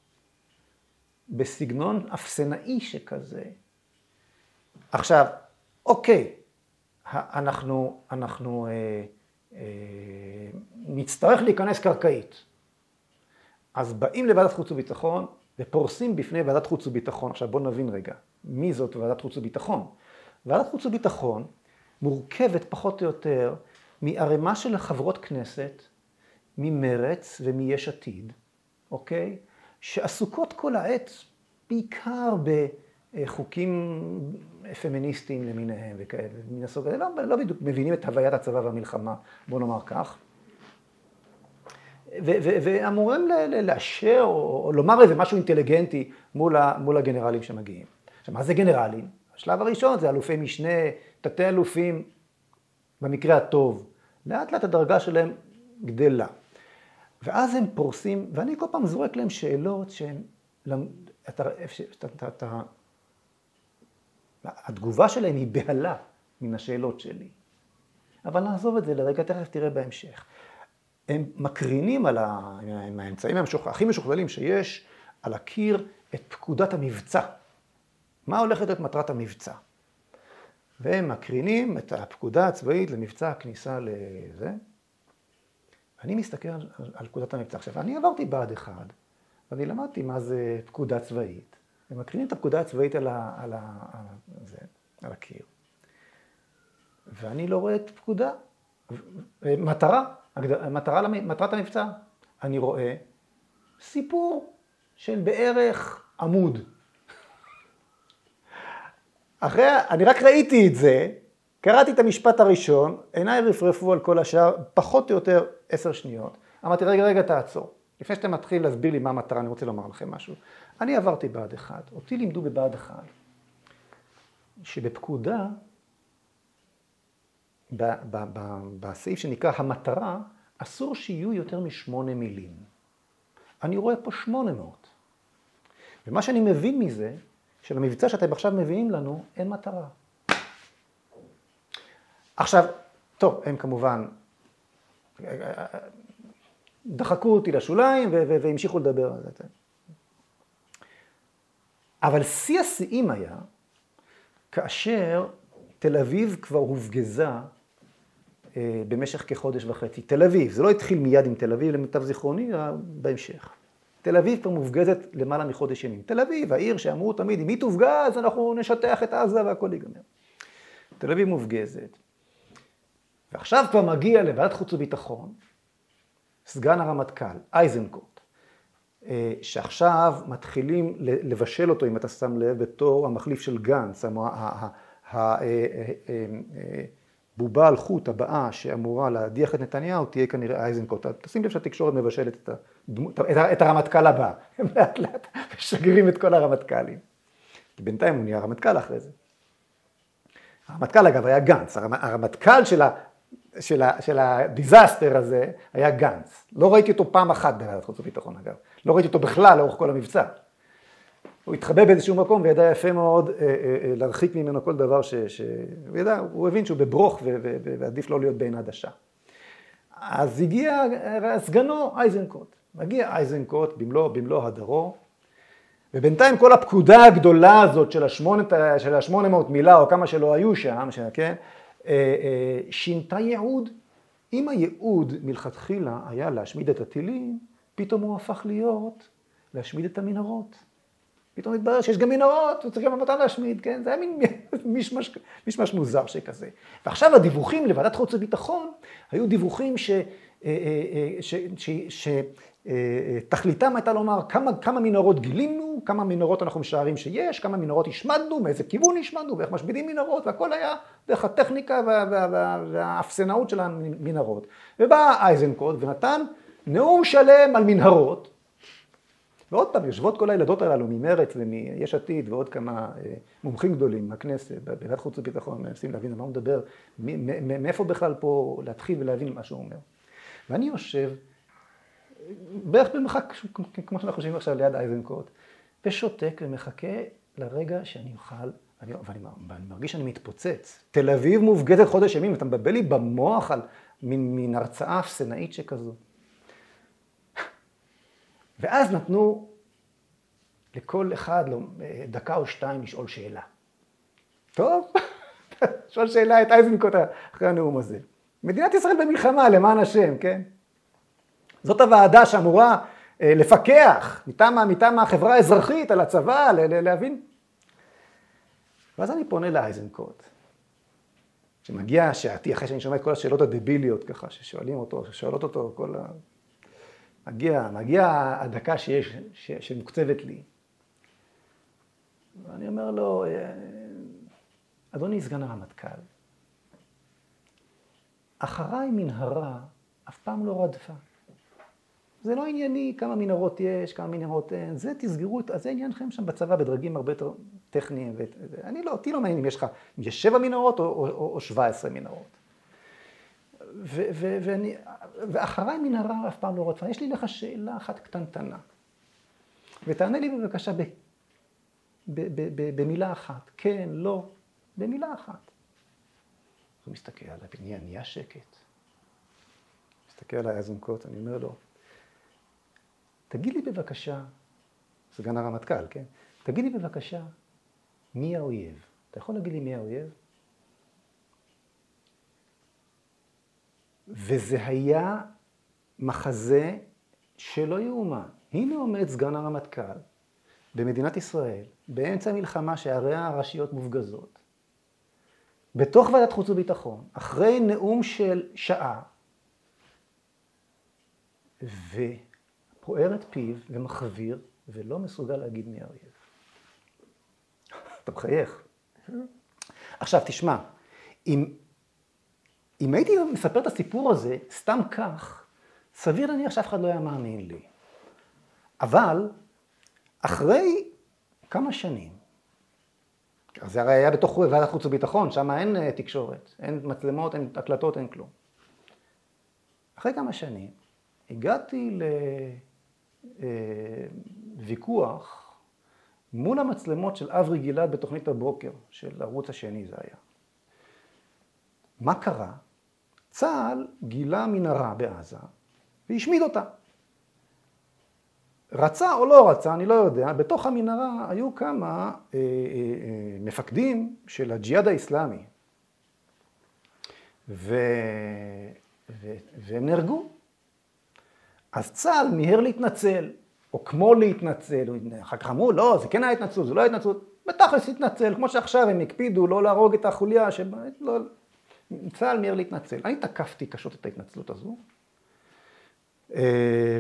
בסגנון אפסנאי שכזה. עכשיו, אוקיי, אנחנו, אנחנו אה, אה, נצטרך להיכנס קרקעית. אז באים לוועדת חוץ וביטחון ופורסים בפני ועדת חוץ וביטחון. עכשיו בואו נבין רגע, מי זאת ועדת חוץ וביטחון? ועדת חוץ וביטחון מורכבת פחות או יותר מערימה של חברות כנסת, ממרץ ומיש עתיד, אוקיי? שעסוקות כל העת בעיקר בחוקים פמיניסטיים למיניהם וכאלה, מן הסוג הזה, לא, לא בדיוק מבינים את הוויית הצבא והמלחמה, בוא נאמר כך. ואמורים לאשר או, או לומר איזה משהו אינטליגנטי מול, ה, מול הגנרלים שמגיעים. עכשיו, מה זה גנרלים? השלב הראשון זה אלופי משנה, תתי אלופים, במקרה הטוב. לאט לאט הדרגה שלהם גדלה. ואז הם פורסים, ואני כל פעם זורק להם שאלות שהן, אתה, אתה, אתה, התגובה שלהם היא בהלה מן השאלות שלי. אבל נעזוב את זה לרגע, תכף תראה בהמשך. הם מקרינים על האמצעים הכי משוכללים שיש, על הקיר את פקודת המבצע. מה הולכת להיות מטרת המבצע? והם מקרינים את הפקודה הצבאית למבצע הכניסה לזה. אני מסתכל על, על פקודת המבצע. עכשיו, אני עברתי בה"ד 1, ואני למדתי מה זה פקודה צבאית. הם מקרינים את הפקודה הצבאית על, ה, על, ה, על, זה, על הקיר. ואני לא רואה את פקודה. מטרה, מטרה, מטרת המבצע, אני רואה סיפור של בערך עמוד. אחרי, אני רק ראיתי את זה, קראתי את המשפט הראשון, עיניי רפרפו על כל השאר, פחות או יותר עשר שניות, אמרתי, רגע, רגע, תעצור. לפני שאתה מתחיל להסביר לי מה המטרה, אני רוצה לומר לכם משהו. אני עברתי בה"ד 1, אותי לימדו בבה"ד 1, שבפקודה, ב- ב- ב- בסעיף שנקרא המטרה, אסור שיהיו יותר משמונה מילים. אני רואה פה שמונה מאות. ומה שאני מבין מזה, שלמבצע שאתם עכשיו מביאים לנו, אין מטרה. עכשיו, טוב, הם כמובן דחקו אותי לשוליים והמשיכו לדבר על זה. אבל שיא השיאים היה כאשר תל אביב כבר הופגזה אה, במשך כחודש וחצי. תל אביב, זה לא התחיל מיד עם תל אביב למיטב זיכרוני, בהמשך. תל אביב כבר מופגזת למעלה מחודש ימים. תל אביב, העיר שאמרו תמיד, אם היא תופגז, אנחנו נשטח את עזה והכל ייגמר. תל אביב מופגזת. ועכשיו כבר מגיע לוועדת חוץ וביטחון, סגן הרמטכ"ל, אייזנקוט, אה, שעכשיו מתחילים לבשל אותו, אם אתה שם לב, בתור המחליף של גנץ, הבובה על חוט הבאה שאמורה להדיח את נתניהו תהיה כנראה אייזנקוט. תשים לב שהתקשורת מבשלת את, הדמו, את הרמטכ"ל הבא, הם לאט לאט משגרים את כל הרמטכ"לים. כי בינתיים הוא נהיה רמטכ"ל אחרי זה. הרמטכ"ל אגב היה גנץ, הרמטכ"ל של של, ה, של הדיזסטר הזה היה גנץ. לא ראיתי אותו פעם אחת בוועדת חוץ וביטחון אגב. לא ראיתי אותו בכלל לאורך כל המבצע. הוא התחבא באיזשהו מקום וידע יפה מאוד אה, אה, אה, להרחיק ממנו כל דבר ש... ש... הוא ידע, הוא הבין שהוא בברוך ו... ו... ועדיף לא להיות בעין עדשה. אז הגיע סגנו אייזנקוט. מגיע אייזנקוט במלוא, במלוא הדרו, ובינתיים כל הפקודה הגדולה הזאת של השמונת, של השמונה מאות מילה, או כמה שלא היו שם, כן, אה, אה, שינתה ייעוד. אם הייעוד מלכתחילה היה להשמיד את הטילים, פתאום הוא הפך להיות להשמיד את המנהרות. פתאום התברר שיש גם מנהרות, צריך גם אותן להשמיד, כן? זה היה מין (laughs) מישמש, מישמש מוזר שכזה. ועכשיו הדיווחים לוועדת חוץ וביטחון היו דיווחים ש... אה, ש תכליתם הייתה לומר כמה, כמה מנהרות גילינו, כמה מנהרות אנחנו משערים שיש, כמה מנהרות השמדנו, מאיזה כיוון השמדנו ואיך משמידים מנהרות, והכל היה דרך הטכניקה וה, וה, וה, והאפסנאות של המנהרות. ובא אייזנקוט ונתן נאום שלם על מנהרות, ועוד פעם, יושבות כל הילדות הללו ממרץ ומיש עתיד ועוד כמה אה, מומחים גדולים מהכנסת, בוועדת חוץ וביטחון, מנסים להבין על מה הוא מדבר, מאיפה בכלל פה להתחיל ולהבין מה שהוא אומר. ואני יושב בערך במרחק, כמו שאנחנו חושבים עכשיו ליד אייזנקוט, ושותק ומחכה לרגע שאני אוכל, ואני, ואני, ואני מרגיש שאני מתפוצץ. תל אביב מופגזת חודש ימים, אתה מבלבל לי במוח על מין, מין הרצאה אפסנאית שכזו. ואז נתנו לכל אחד לא, דקה או שתיים לשאול שאלה. טוב, (laughs) לשאול שאלה את אייזנקוט אחרי הנאום הזה. מדינת ישראל במלחמה, למען השם, כן? זאת הוועדה שאמורה אה, לפקח מטעם, מטעם החברה האזרחית על הצבא, להבין. ואז אני פונה לאייזנקוט, שמגיע שעתי, אחרי שאני שומע את כל השאלות הדביליות ככה, ששואלים אותו, ששואלות אותו כל ה... מגיע, מגיע הדקה שיש, ש, שמוקצבת לי. ואני אומר לו, אה, אדוני סגן הרמטכ"ל, אחריי מנהרה אף פעם לא רדפה. זה לא ענייני כמה מנהרות יש, כמה מנהרות אין, זה תסגרו, זה עניינכם שם בצבא בדרגים הרבה יותר טכניים. אני לא, אותי לא מעניין אם יש לך, אם יש שבע מנהרות או שבע עשרה מנהרות. ו, ו, ואני, ואחריי מנהרה אף פעם לא רדפה. יש לי לך שאלה אחת קטנטנה. ותענה לי בבקשה ב, ב, ב, במילה אחת. כן, לא, במילה אחת. הוא מסתכל עליי, נהיה, נהיה שקט. מסתכל עליי אזנקוט, אני אומר לו, תגיד לי בבקשה, סגן הרמטכ"ל, כן? תגיד לי בבקשה, מי האויב? אתה יכול להגיד לי מי האויב? וזה היה מחזה שלא יאומן. הנה עומד סגן הרמטכ"ל במדינת ישראל, באמצע מלחמה שעריה הראשיות מופגזות, בתוך ועדת חוץ וביטחון, אחרי נאום של שעה, ו... פוער את פיו ומחוויר, ולא מסוגל להגיד מי האויב. אתה מחייך. עכשיו, תשמע, אם, אם הייתי מספר את הסיפור הזה סתם כך, סביר להניח שאף אחד לא היה מאמין לי. אבל אחרי כמה שנים, זה הרי היה בתוך ועדת חוץ וביטחון, שם אין אה, תקשורת, אין מצלמות, אין הקלטות, אין כלום. אחרי כמה שנים הגעתי לוויכוח אה, מול המצלמות של אברי גלעד בתוכנית הבוקר של ערוץ השני זה היה. מה קרה? צה"ל גילה מנהרה בעזה והשמיד אותה. רצה או לא רצה, אני לא יודע, בתוך המנהרה היו כמה אה, אה, אה, מפקדים של הג'יהאד האיסלאמי. ו... ו... והם נהרגו. אז צה"ל מיהר להתנצל, או כמו להתנצל, אחר כך אמרו, לא, זה כן היה התנצלות, זה לא היה התנצלות. בתכלס התנצל, כמו שעכשיו הם הקפידו לא להרוג את החוליה, שבה, לא, צה"ל מיהר להתנצל. אני תקפתי קשות את ההתנצלות הזו, אה,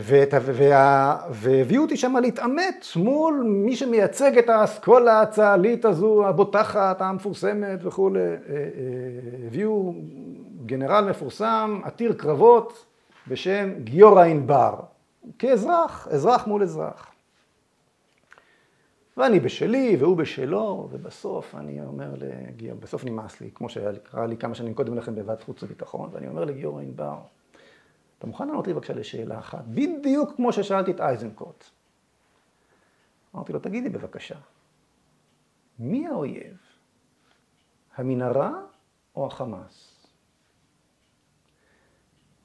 והביאו אותי שם להתעמת מול מי שמייצג את האסכולה הצה"לית הזו, הבוטחת, המפורסמת וכולי. אה, אה, הביאו גנרל מפורסם, עתיר קרבות, בשם גיורא ענבר, כאזרח, אזרח מול אזרח. ואני בשלי והוא בשלו, ובסוף אני אומר לגיורא, בסוף נמאס לי, כמו שקרה לי כמה שנים קודם לכן בוועדת חוץ וביטחון, ואני אומר לגיורא ענבר, אתה מוכן לענות לי בבקשה לשאלה אחת, בדיוק כמו ששאלתי את אייזנקוט. אמרתי לו, תגידי בבקשה, מי האויב? המנהרה או החמאס?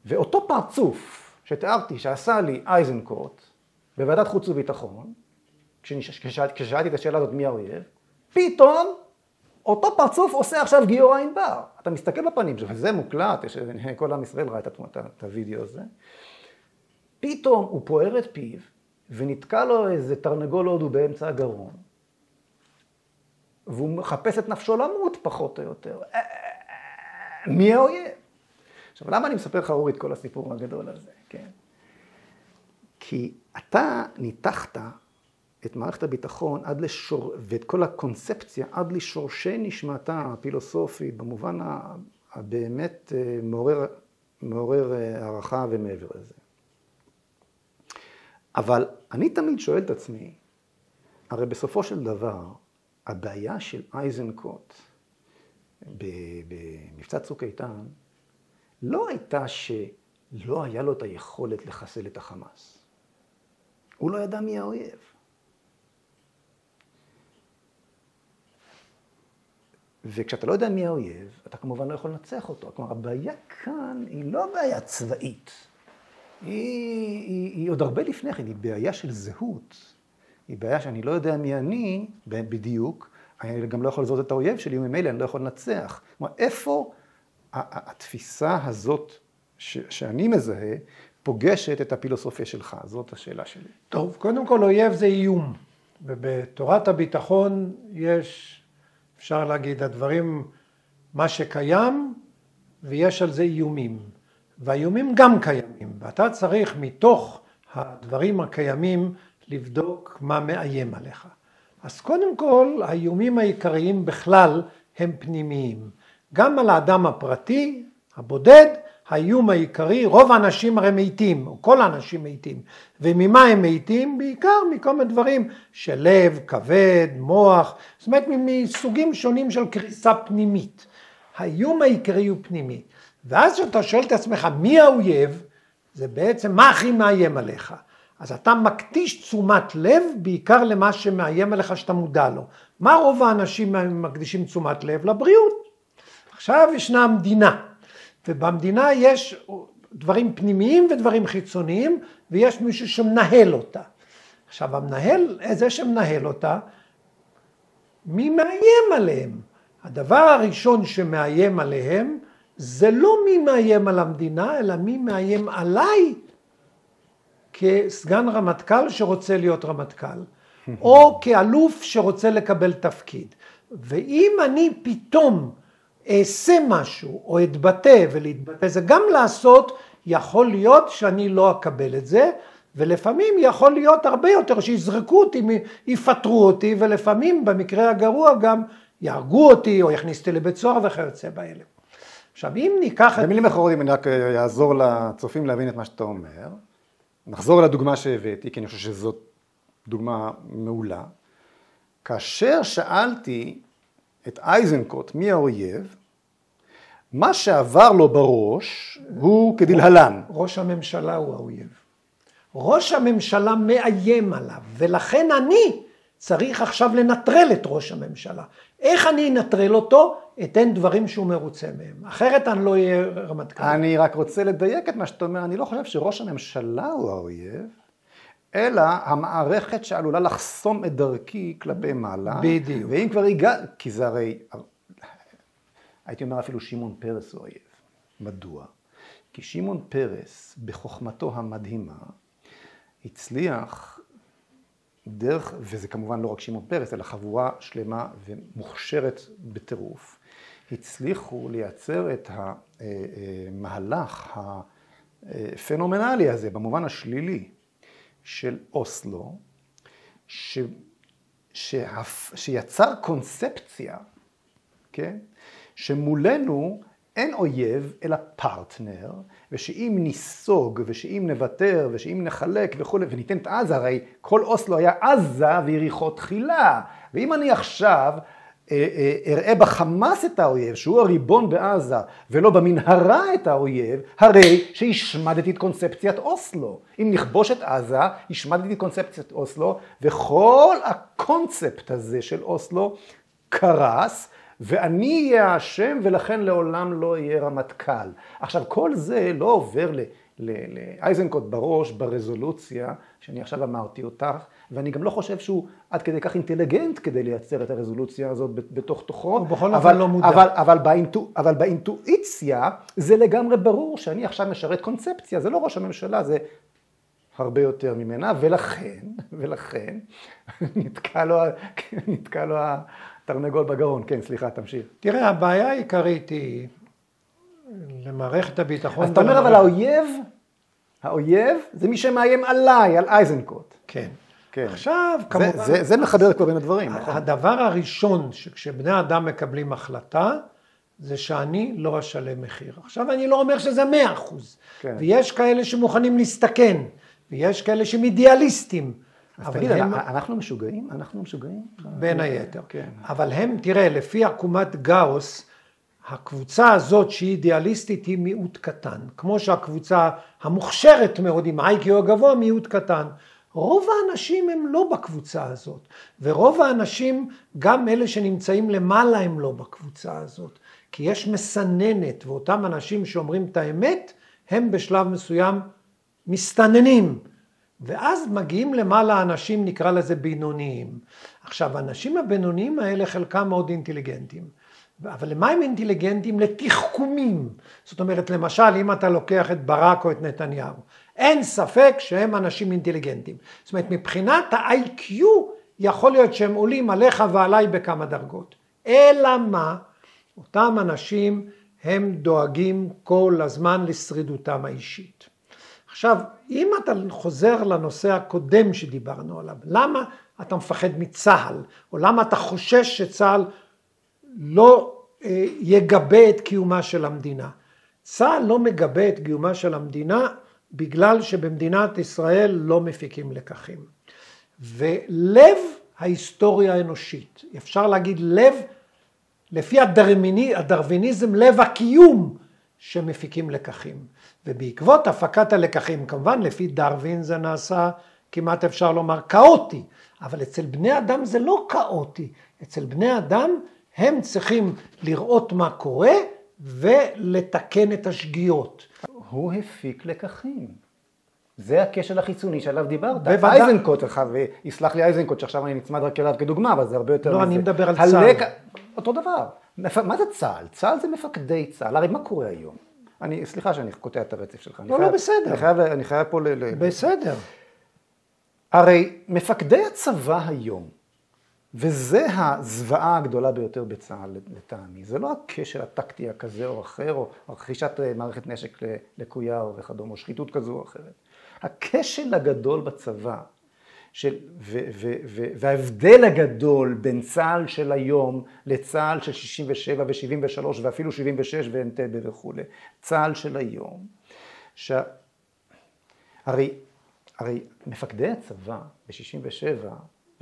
ואותו פרצוף שתיארתי שעשה לי אייזנקוט בוועדת חוץ וביטחון, כששאלתי את השאלה הזאת מי האויב, פתאום אותו פרצוף עושה עכשיו גיורא ענבר. אתה מסתכל בפנים שלו, וזה מוקלט, יש, כל עם ישראל ראה את, את, את הוידאו הזה. פתאום הוא פוער את פיו, ונתקע לו איזה תרנגול הודו באמצע הגרון, והוא מחפש את נפשו למות, פחות או יותר. אה, אה, אה, מי האויב? עכשיו, למה אני מספר לך, אורי, את כל הסיפור הגדול הזה, כן? כי אתה ניתחת את מערכת הביטחון עד לשור... ואת כל הקונספציה עד לשורשי נשמתה הפילוסופית, במובן הבאמת אה, מעורר, מעורר אה, הערכה ומעבר לזה. אבל אני תמיד שואל את עצמי, הרי בסופו של דבר, הבעיה של אייזנקוט במבצע צוק איתן, לא הייתה שלא היה לו את היכולת לחסל את החמאס. הוא לא ידע מי האויב. וכשאתה לא יודע מי האויב, אתה כמובן לא יכול לנצח אותו. כלומר, הבעיה כאן היא לא בעיה צבאית. היא, היא, היא עוד הרבה לפני כן, היא בעיה של זהות. היא בעיה שאני לא יודע מי אני בדיוק, אני גם לא יכול לזהות את האויב שלי, וממילא אני לא יכול לנצח. כלומר, איפה התפיסה הזאת ש, שאני מזהה, פוגשת את הפילוסופיה שלך? זאת השאלה שלי. טוב, קודם כל אויב זה איום, ובתורת הביטחון יש אפשר להגיד, הדברים, מה שקיים, ויש על זה איומים. והאיומים גם קיימים, ואתה צריך מתוך הדברים הקיימים לבדוק מה מאיים עליך. אז קודם כל, האיומים העיקריים בכלל הם פנימיים. גם על האדם הפרטי, הבודד, האיום העיקרי, רוב האנשים הרי מתים, או כל האנשים מתים. וממה הם מתים? בעיקר מכל מיני דברים של לב, כבד, מוח, זאת אומרת מסוגים שונים של קריסה פנימית. האיום העיקרי הוא פנימי. ואז כשאתה שואל את עצמך מי האויב, זה בעצם מה הכי מאיים עליך. אז אתה מקדיש תשומת לב בעיקר למה שמאיים עליך שאתה מודע לו. מה רוב האנשים מקדישים תשומת לב? לבריאות. עכשיו ישנה המדינה. ובמדינה יש דברים פנימיים ודברים חיצוניים, ויש מישהו שמנהל אותה. עכשיו המנהל, זה שמנהל אותה, מי מאיים עליהם? הדבר הראשון שמאיים עליהם זה לא מי מאיים על המדינה, אלא מי מאיים עליי כסגן רמטכ"ל שרוצה להיות רמטכ"ל, (laughs) או כאלוף שרוצה לקבל תפקיד. ואם אני פתאום אעשה משהו או אתבטא, ולהתבטא זה גם לעשות, יכול להיות שאני לא אקבל את זה, ולפעמים יכול להיות הרבה יותר שיזרקו אותי, יפטרו אותי, ולפעמים במקרה הגרוע גם יהרגו אותי או יכניסו אותי לבית סוהר וכיוצא באלה. עכשיו, אם ניקח. במילים אחרות, אם אני רק אעזור לצופים להבין את מה שאתה אומר, נחזור לדוגמה שהבאתי, כי אני חושב שזאת דוגמה מעולה. כאשר שאלתי את אייזנקוט מי האויב, מה שעבר לו בראש הוא כדלהלן. ראש הממשלה הוא האויב. ראש הממשלה מאיים עליו, ולכן אני צריך עכשיו לנטרל את ראש הממשלה. איך אני אנטרל אותו? אתן דברים שהוא מרוצה מהם. אחרת אני לא אהיה רמטכ"ל. אני רק רוצה לדייק את מה שאתה אומר, אני לא חושב שראש הממשלה הוא האויב, אלא המערכת שעלולה לחסום את דרכי כלפי מעלה. בדיוק. ואם כבר הגע... כי זה הרי... הייתי אומר אפילו שמעון פרס הוא אויב. מדוע? כי שמעון פרס, בחוכמתו המדהימה, הצליח דרך, וזה כמובן לא רק שמעון פרס, אלא חבורה שלמה ומוכשרת בטירוף, הצליחו לייצר את המהלך הפנומנלי הזה, במובן השלילי, של אוסלו, ש, שהפ, שיצר קונספציה, כן? שמולנו אין אויב אלא פרטנר, ושאם ניסוג, ושאם נוותר, ושאם נחלק וכולי, וניתן את עזה, הרי כל אוסלו היה עזה ויריחו תחילה. ואם אני עכשיו אראה בחמאס את האויב, שהוא הריבון בעזה, ולא במנהרה את האויב, הרי שהשמדתי את קונספציית אוסלו. אם נכבוש את עזה, השמדתי את קונספציית אוסלו, וכל הקונספט הזה של אוסלו קרס, ואני אהיה האשם ולכן לעולם לא אהיה רמטכ"ל. עכשיו, כל זה לא עובר לאייזנקוט בראש ברזולוציה שאני עכשיו אמרתי אותך, ואני גם לא חושב שהוא עד כדי כך אינטליגנט כדי לייצר את הרזולוציה הזאת בתוך תוכו. הוא בכל אופן לא מודע. אבל, אבל, באינטו, אבל באינטואיציה זה לגמרי ברור שאני עכשיו משרת קונספציה, זה לא ראש הממשלה, זה הרבה יותר ממנה, ולכן, ולכן, (laughs) נתקע לו, (laughs) נתקע לו תרנגול בגרון, כן, סליחה, תמשיך. תראה, הבעיה העיקרית היא למערכת הביטחון... אז אתה אומר, אבל האויב, האויב זה מי שמאיים עליי, על אייזנקוט. כן. כן. עכשיו, זה, כמובן... זה, זה מחבר כבר בין הדברים, נכון? הדבר הראשון שכשבני אדם מקבלים החלטה, זה שאני לא אשלם מחיר. עכשיו, אני לא אומר שזה מאה אחוז. כן. ויש כאלה שמוכנים להסתכן, ויש כאלה שהם אידיאליסטים. אז תגיד, הם... אנחנו משוגעים? אנחנו משוגעים? בין היתר. כן. אבל הם, תראה, לפי עקומת גאוס, הקבוצה הזאת שהיא אידיאליסטית היא מיעוט קטן. כמו שהקבוצה המוכשרת מאוד עם איי-קיו הגבוה מיעוט קטן. רוב האנשים הם לא בקבוצה הזאת, ורוב האנשים, גם אלה שנמצאים למעלה הם לא בקבוצה הזאת, כי יש מסננת, ואותם אנשים שאומרים את האמת, הם בשלב מסוים מסתננים. ואז מגיעים למעלה אנשים, נקרא לזה בינוניים. עכשיו, האנשים הבינוניים האלה, חלקם מאוד אינטליגנטים. אבל למה הם אינטליגנטים? לתחכומים. זאת אומרת, למשל, אם אתה לוקח את ברק או את נתניהו, אין ספק שהם אנשים אינטליגנטים. זאת אומרת, מבחינת ה-IQ, יכול להיות שהם עולים עליך ועליי בכמה דרגות. אלא מה? אותם אנשים הם דואגים כל הזמן לשרידותם האישית. עכשיו, אם אתה חוזר לנושא הקודם שדיברנו עליו, למה אתה מפחד מצה"ל, או למה אתה חושש שצה"ל לא אה, יגבה את קיומה של המדינה? צה"ל לא מגבה את קיומה של המדינה בגלל שבמדינת ישראל לא מפיקים לקחים. ולב ההיסטוריה האנושית, אפשר להגיד לב, לפי הדרמיני, הדרוויניזם, לב הקיום שמפיקים לקחים. ובעקבות הפקת הלקחים, כמובן לפי דרווין זה נעשה כמעט אפשר לומר כאוטי, אבל אצל בני אדם זה לא כאוטי, אצל בני אדם הם צריכים לראות מה קורה ולתקן את השגיאות. הוא הפיק לקחים. זה הכשל החיצוני שעליו דיברת. בוודאי. אייזנקוט, יסלח לי אייזנקוט שעכשיו אני נצמד רק אליו כדוגמה, אבל זה הרבה יותר לא, מזה. לא, אני מדבר על צה"ל. אותו דבר. מה זה צה"ל? צה"ל זה מפקדי צה"ל. הרי מה קורה היום? אני, סליחה שאני קוטע את הרצף שלך. לא, לא, בסדר. אני חייב, אני חייב פה ל... בסדר. הרי מפקדי הצבא היום, וזה הזוועה הגדולה ביותר בצה"ל לטעמי, זה לא הכשל הטקטי הכזה או אחר, או רכישת אה, מערכת נשק לקויה וכדומה, או שחיתות כזו או אחרת. הכשל הגדול בצבא, של, ו, ו, ו, וההבדל הגדול בין צה"ל של היום לצה"ל של 67 ו-73 ואפילו 76 ואנטבה וכולי, צה"ל של היום, שה... הרי מפקדי הצבא ב-67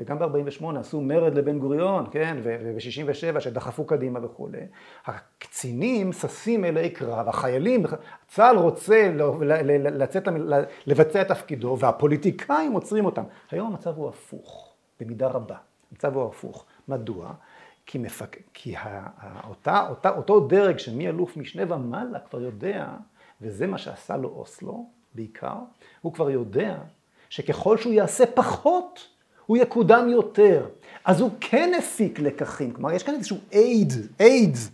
וגם ב-48 עשו מרד לבן גוריון, כן, וב-67 שדחפו קדימה וכולי. הקצינים ששים אלי קרב, החיילים, צה"ל רוצה לצאת, לבצע את תפקידו והפוליטיקאים עוצרים אותם. היום המצב הוא הפוך, במידה רבה. המצב הוא הפוך. מדוע? כי, מפק... כי אותה, אותה, אותו דרג שמאלוף משנה ומעלה כבר יודע, וזה מה שעשה לו אוסלו בעיקר, הוא כבר יודע שככל שהוא יעשה פחות, הוא יקודם יותר. אז הוא כן הפיק לקחים, כלומר יש כאן איזשהו אייד, איידס,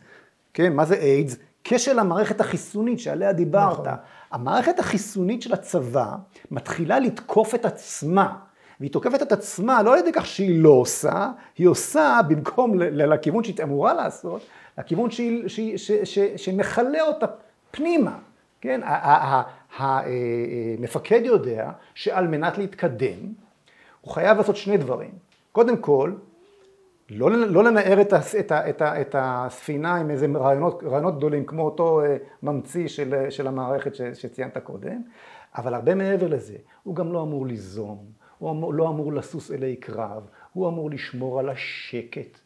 כן, מה זה איידס? כשל המערכת החיסונית שעליה דיברת. נכון. המערכת החיסונית של הצבא מתחילה לתקוף את עצמה, והיא תוקפת את עצמה לא על ידי כך שהיא לא עושה, היא עושה במקום לכיוון שהיא אמורה לעשות, לכיוון שמכלה אותה פנימה. כן, המפקד יודע שעל מנת להתקדם, הוא חייב לעשות שני דברים. קודם כל, לא, לא לנער את, את, את, את הספינה עם איזה רעיונות, רעיונות גדולים, כמו אותו אה, ממציא של, של המערכת ש, שציינת קודם, אבל הרבה מעבר לזה, הוא גם לא אמור ליזום, הוא אמור, לא אמור לסוס אלי קרב, הוא אמור לשמור על השקט,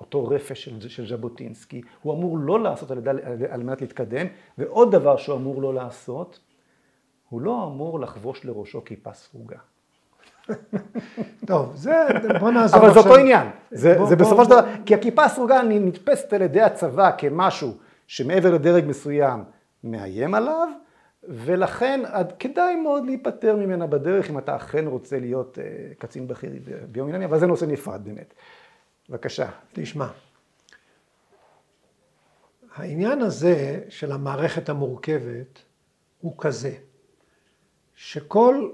אותו רפש של, של ז'בוטינסקי, הוא אמור לא לעשות על, על, על מנת להתקדם, ועוד דבר שהוא אמור לא לעשות, הוא לא אמור לחבוש לראשו כיפה סרוגה. טוב, זה, בוא נעזור עכשיו. אבל זה אותו עניין. זה, בוא, זה בוא, בסופו של דבר, כי הכיפה הסרוגה נתפסת על ידי הצבא כמשהו שמעבר לדרג מסוים מאיים עליו, ולכן כדאי מאוד להיפטר ממנה בדרך אם אתה אכן רוצה להיות uh, קצין בכיר ביום מן אבל זה נושא נפרד באמת. בבקשה. תשמע, העניין הזה של המערכת המורכבת הוא כזה, שכל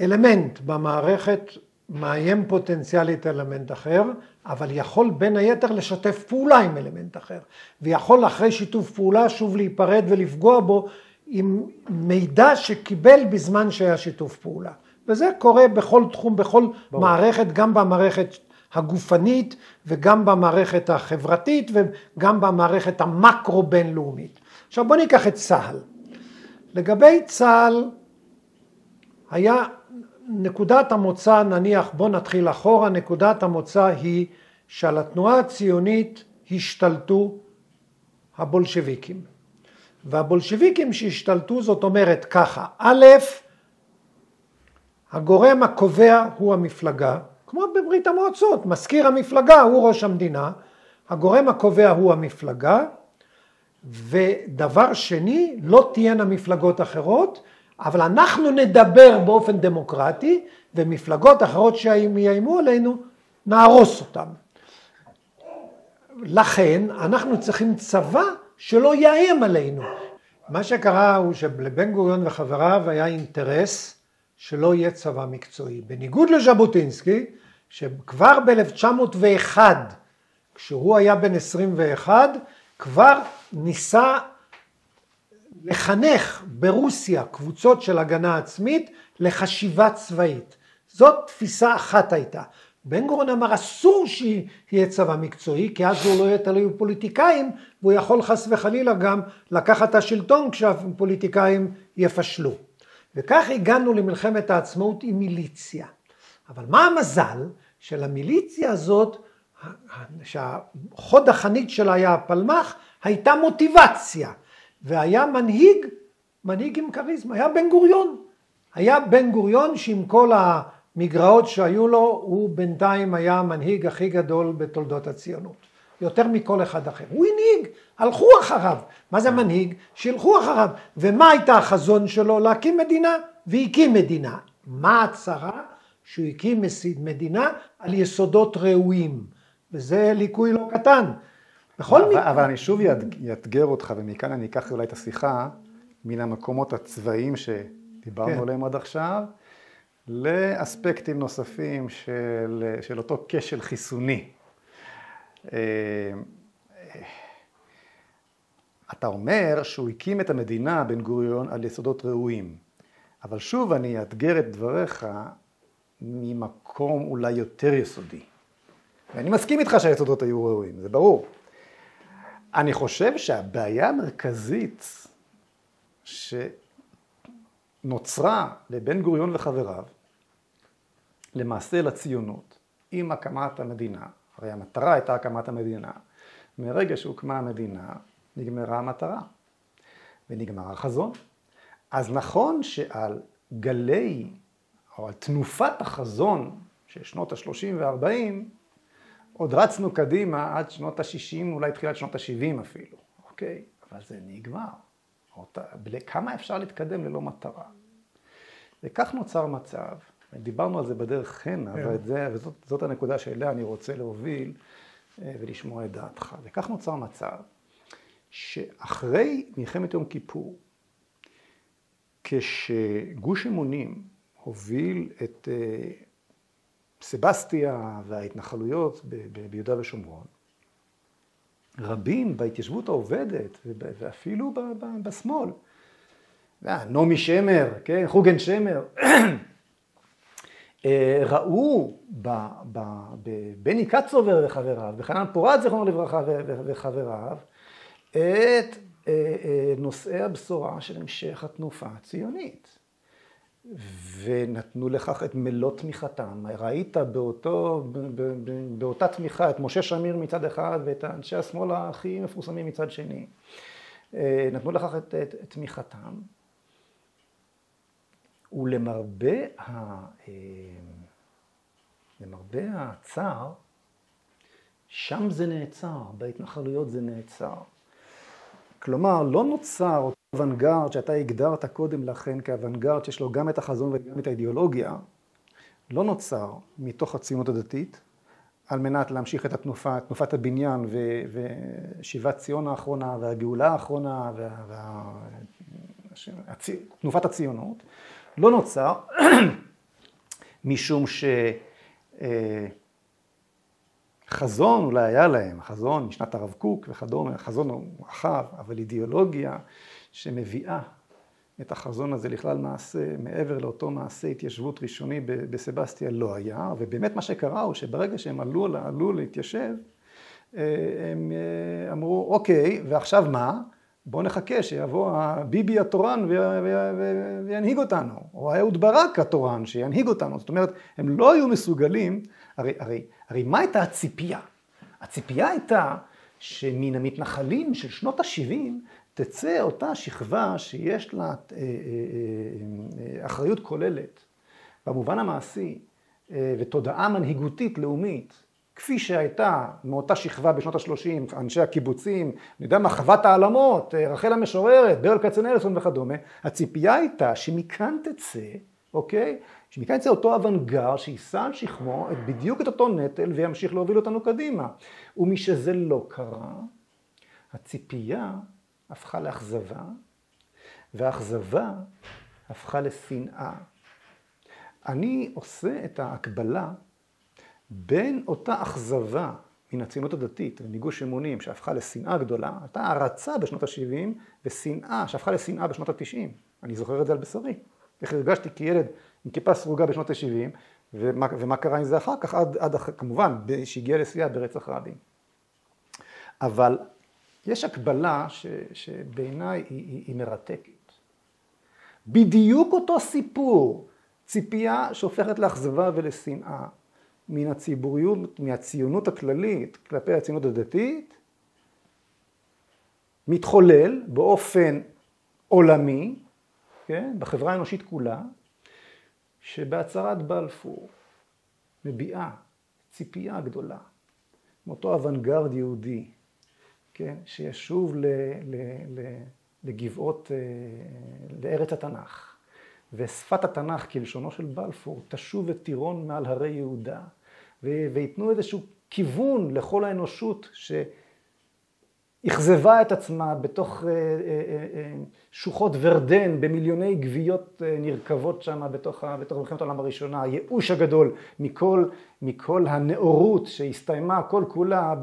אלמנט במערכת מאיים פוטנציאלית אלמנט אחר, אבל יכול בין היתר לשתף פעולה עם אלמנט אחר, ויכול אחרי שיתוף פעולה שוב להיפרד ולפגוע בו עם מידע שקיבל בזמן שהיה שיתוף פעולה. וזה קורה בכל תחום, בכל ברור. מערכת, גם במערכת הגופנית וגם במערכת החברתית וגם במערכת המקרו-בינלאומית. עכשיו בוא ניקח את צה"ל. לגבי צה"ל היה נקודת המוצא נניח בוא נתחיל אחורה נקודת המוצא היא שעל התנועה הציונית השתלטו הבולשביקים והבולשביקים שהשתלטו זאת אומרת ככה א' הגורם הקובע הוא המפלגה כמו בברית המועצות מזכיר המפלגה הוא ראש המדינה הגורם הקובע הוא המפלגה ודבר שני לא תהיינה מפלגות אחרות אבל אנחנו נדבר באופן דמוקרטי, ומפלגות אחרות שיאיימו עלינו, נהרוס אותן. לכן אנחנו צריכים צבא שלא יאיים עלינו. מה שקרה הוא שלבן גוריון וחבריו היה אינטרס שלא יהיה צבא מקצועי. בניגוד לז'בוטינסקי, שכבר ב-1901, כשהוא היה בן 21, כבר ניסה לחנך ברוסיה קבוצות של הגנה עצמית לחשיבה צבאית. זאת תפיסה אחת הייתה. בן גורן אמר אסור שיהיה צבא מקצועי כי אז הוא לא יהיה תלוי בפוליטיקאים והוא יכול חס וחלילה גם לקחת את השלטון כשהפוליטיקאים יפשלו. וכך הגענו למלחמת העצמאות עם מיליציה. אבל מה המזל של המיליציה הזאת שהחוד החנית שלה היה הפלמ"ח הייתה מוטיבציה והיה מנהיג, מנהיג עם כריזמה, היה בן גוריון. היה בן גוריון שעם כל המגרעות שהיו לו, הוא בינתיים היה המנהיג הכי גדול בתולדות הציונות. יותר מכל אחד אחר. הוא הנהיג, הלכו אחריו. מה זה מנהיג? שילכו אחריו. ומה הייתה החזון שלו? להקים מדינה, והקים מדינה. מה הצרה? שהוא הקים מדינה על יסודות ראויים. וזה ליקוי לא קטן. בכל מקרה... אבל, אבל אני שוב יאתגר אותך, ומכאן אני אקח אולי את השיחה מן המקומות הצבאיים שדיברנו כן. עליהם עד עכשיו, לאספקטים נוספים של, של אותו כשל חיסוני. אה, אתה אומר שהוא הקים את המדינה, בן גוריון, על יסודות ראויים. אבל שוב אני אאתגר את דבריך ממקום אולי יותר יסודי. ואני מסכים איתך שהיסודות היו ראויים, זה ברור. אני חושב שהבעיה המרכזית שנוצרה לבן גוריון וחבריו, למעשה לציונות, עם הקמת המדינה, הרי המטרה הייתה הקמת המדינה, מרגע שהוקמה המדינה נגמרה המטרה ונגמר החזון. אז נכון שעל גלי או על תנופת החזון של שנות ה-30 וה-40 עוד רצנו קדימה עד שנות ה-60, אולי תחילת שנות ה-70 אפילו, אוקיי? אבל זה נגמר. אותה, כמה אפשר להתקדם ללא מטרה? וכך נוצר מצב, דיברנו על זה בדרך הנה, yeah. כן. זה, וזאת הנקודה שאליה אני רוצה להוביל אה, ולשמוע את דעתך. וכך נוצר מצב שאחרי מלחמת יום כיפור, כשגוש אמונים הוביל את אה, סבסטיה וההתנחלויות ביהודה ושומרון, רבים בהתיישבות העובדת ואפילו בשמאל, נעמי שמר, כן, חוגן שמר, אה, ראו בבני קצובר וחבריו, בחנן פורת זיכרונו לברכה וחבריו, את אה, אה, נושאי הבשורה של המשך התנופה הציונית. ונתנו לכך את מלוא תמיכתם. ראית באותו, באותה תמיכה את משה שמיר מצד אחד ואת אנשי השמאל הכי מפורסמים מצד שני. נתנו לכך את, את, את תמיכתם. ולמרבה ה... למרבה הצער, שם זה נעצר, בהתנחלויות זה נעצר. כלומר, לא נוצר אותו אוונגרד שאתה הגדרת קודם לכן כאוונגרד שיש לו גם את החזון וגם את האידיאולוגיה, לא נוצר מתוך הציונות הדתית, על מנת להמשיך את התנופה, תנופת הבניין ושיבת ציון האחרונה והגאולה האחרונה ותנופת הציונות, לא נוצר (clears throat) משום שחזון אולי היה להם, חזון משנת הרב קוק וכדומה, חזון הוא רחב, אבל אידיאולוגיה שמביאה את החזון הזה לכלל מעשה, מעבר לאותו מעשה התיישבות ראשוני בסבסטיה לא היה, ובאמת מה שקרה הוא שברגע שהם עלו, עלו להתיישב, אה, הם אה, אמרו, אוקיי, ועכשיו מה? בואו נחכה שיבוא הביבי התורן וינהיג אותנו, או אהוד ברק התורן שינהיג אותנו. זאת אומרת, הם לא היו מסוגלים, הרי, הרי, הרי מה הייתה הציפייה? הציפייה הייתה שמן המתנחלים של שנות ה-70 תצא אותה שכבה שיש לה אה, אה, אה, אחריות כוללת במובן המעשי ותודעה מנהיגותית לאומית כפי שהייתה מאותה שכבה בשנות ה-30, אנשי הקיבוצים, אני יודע מה, חוות העלמות, רחל המשוררת, ברל כצנלסון וכדומה, הציפייה הייתה שמכאן תצא, אוקיי? שמכאן יצא אותו אוונגר שיישא על שכמו את בדיוק את אותו נטל וימשיך להוביל אותנו קדימה. ומשזה לא קרה, הציפייה הפכה לאכזבה, והאכזבה הפכה לשנאה. אני עושה את ההקבלה בין אותה אכזבה מן הציונות הדתית ומגוש אמונים שהפכה לשנאה גדולה, הייתה הערצה בשנות ה-70 ושנאה שהפכה לשנאה בשנות ה-90. אני זוכר את זה על בשרי. איך הרגשתי כילד עם כיפה סרוגה בשנות ה-70 ומה, ומה קרה עם זה אחר כך, עד, עד כמובן, שהגיע לשיאה ברצח רבין. אבל יש הקבלה ש, שבעיניי היא, היא, היא מרתקת. בדיוק אותו סיפור, ציפייה שהופכת לאכזבה ולשנאה. מן הציבוריות, מהציונות הכללית כלפי הציונות הדתית, מתחולל באופן עולמי, כן, בחברה האנושית כולה, שבהצהרת בלפור מביעה ציפייה גדולה מאותו אוונגרד יהודי, כן, שישוב ל, ל, ל, לגבעות, אה, לארץ התנ"ך. ושפת התנ"ך כלשונו של בלפור תשוב ותירון מעל הרי יהודה וייתנו איזשהו כיוון לכל האנושות שאכזבה את עצמה בתוך אה, אה, אה, שוחות ורדן במיליוני גוויות נרקבות שם בתוך, בתוך מלחמת העולם הראשונה, הייאוש הגדול מכל, מכל הנאורות שהסתיימה כל כולה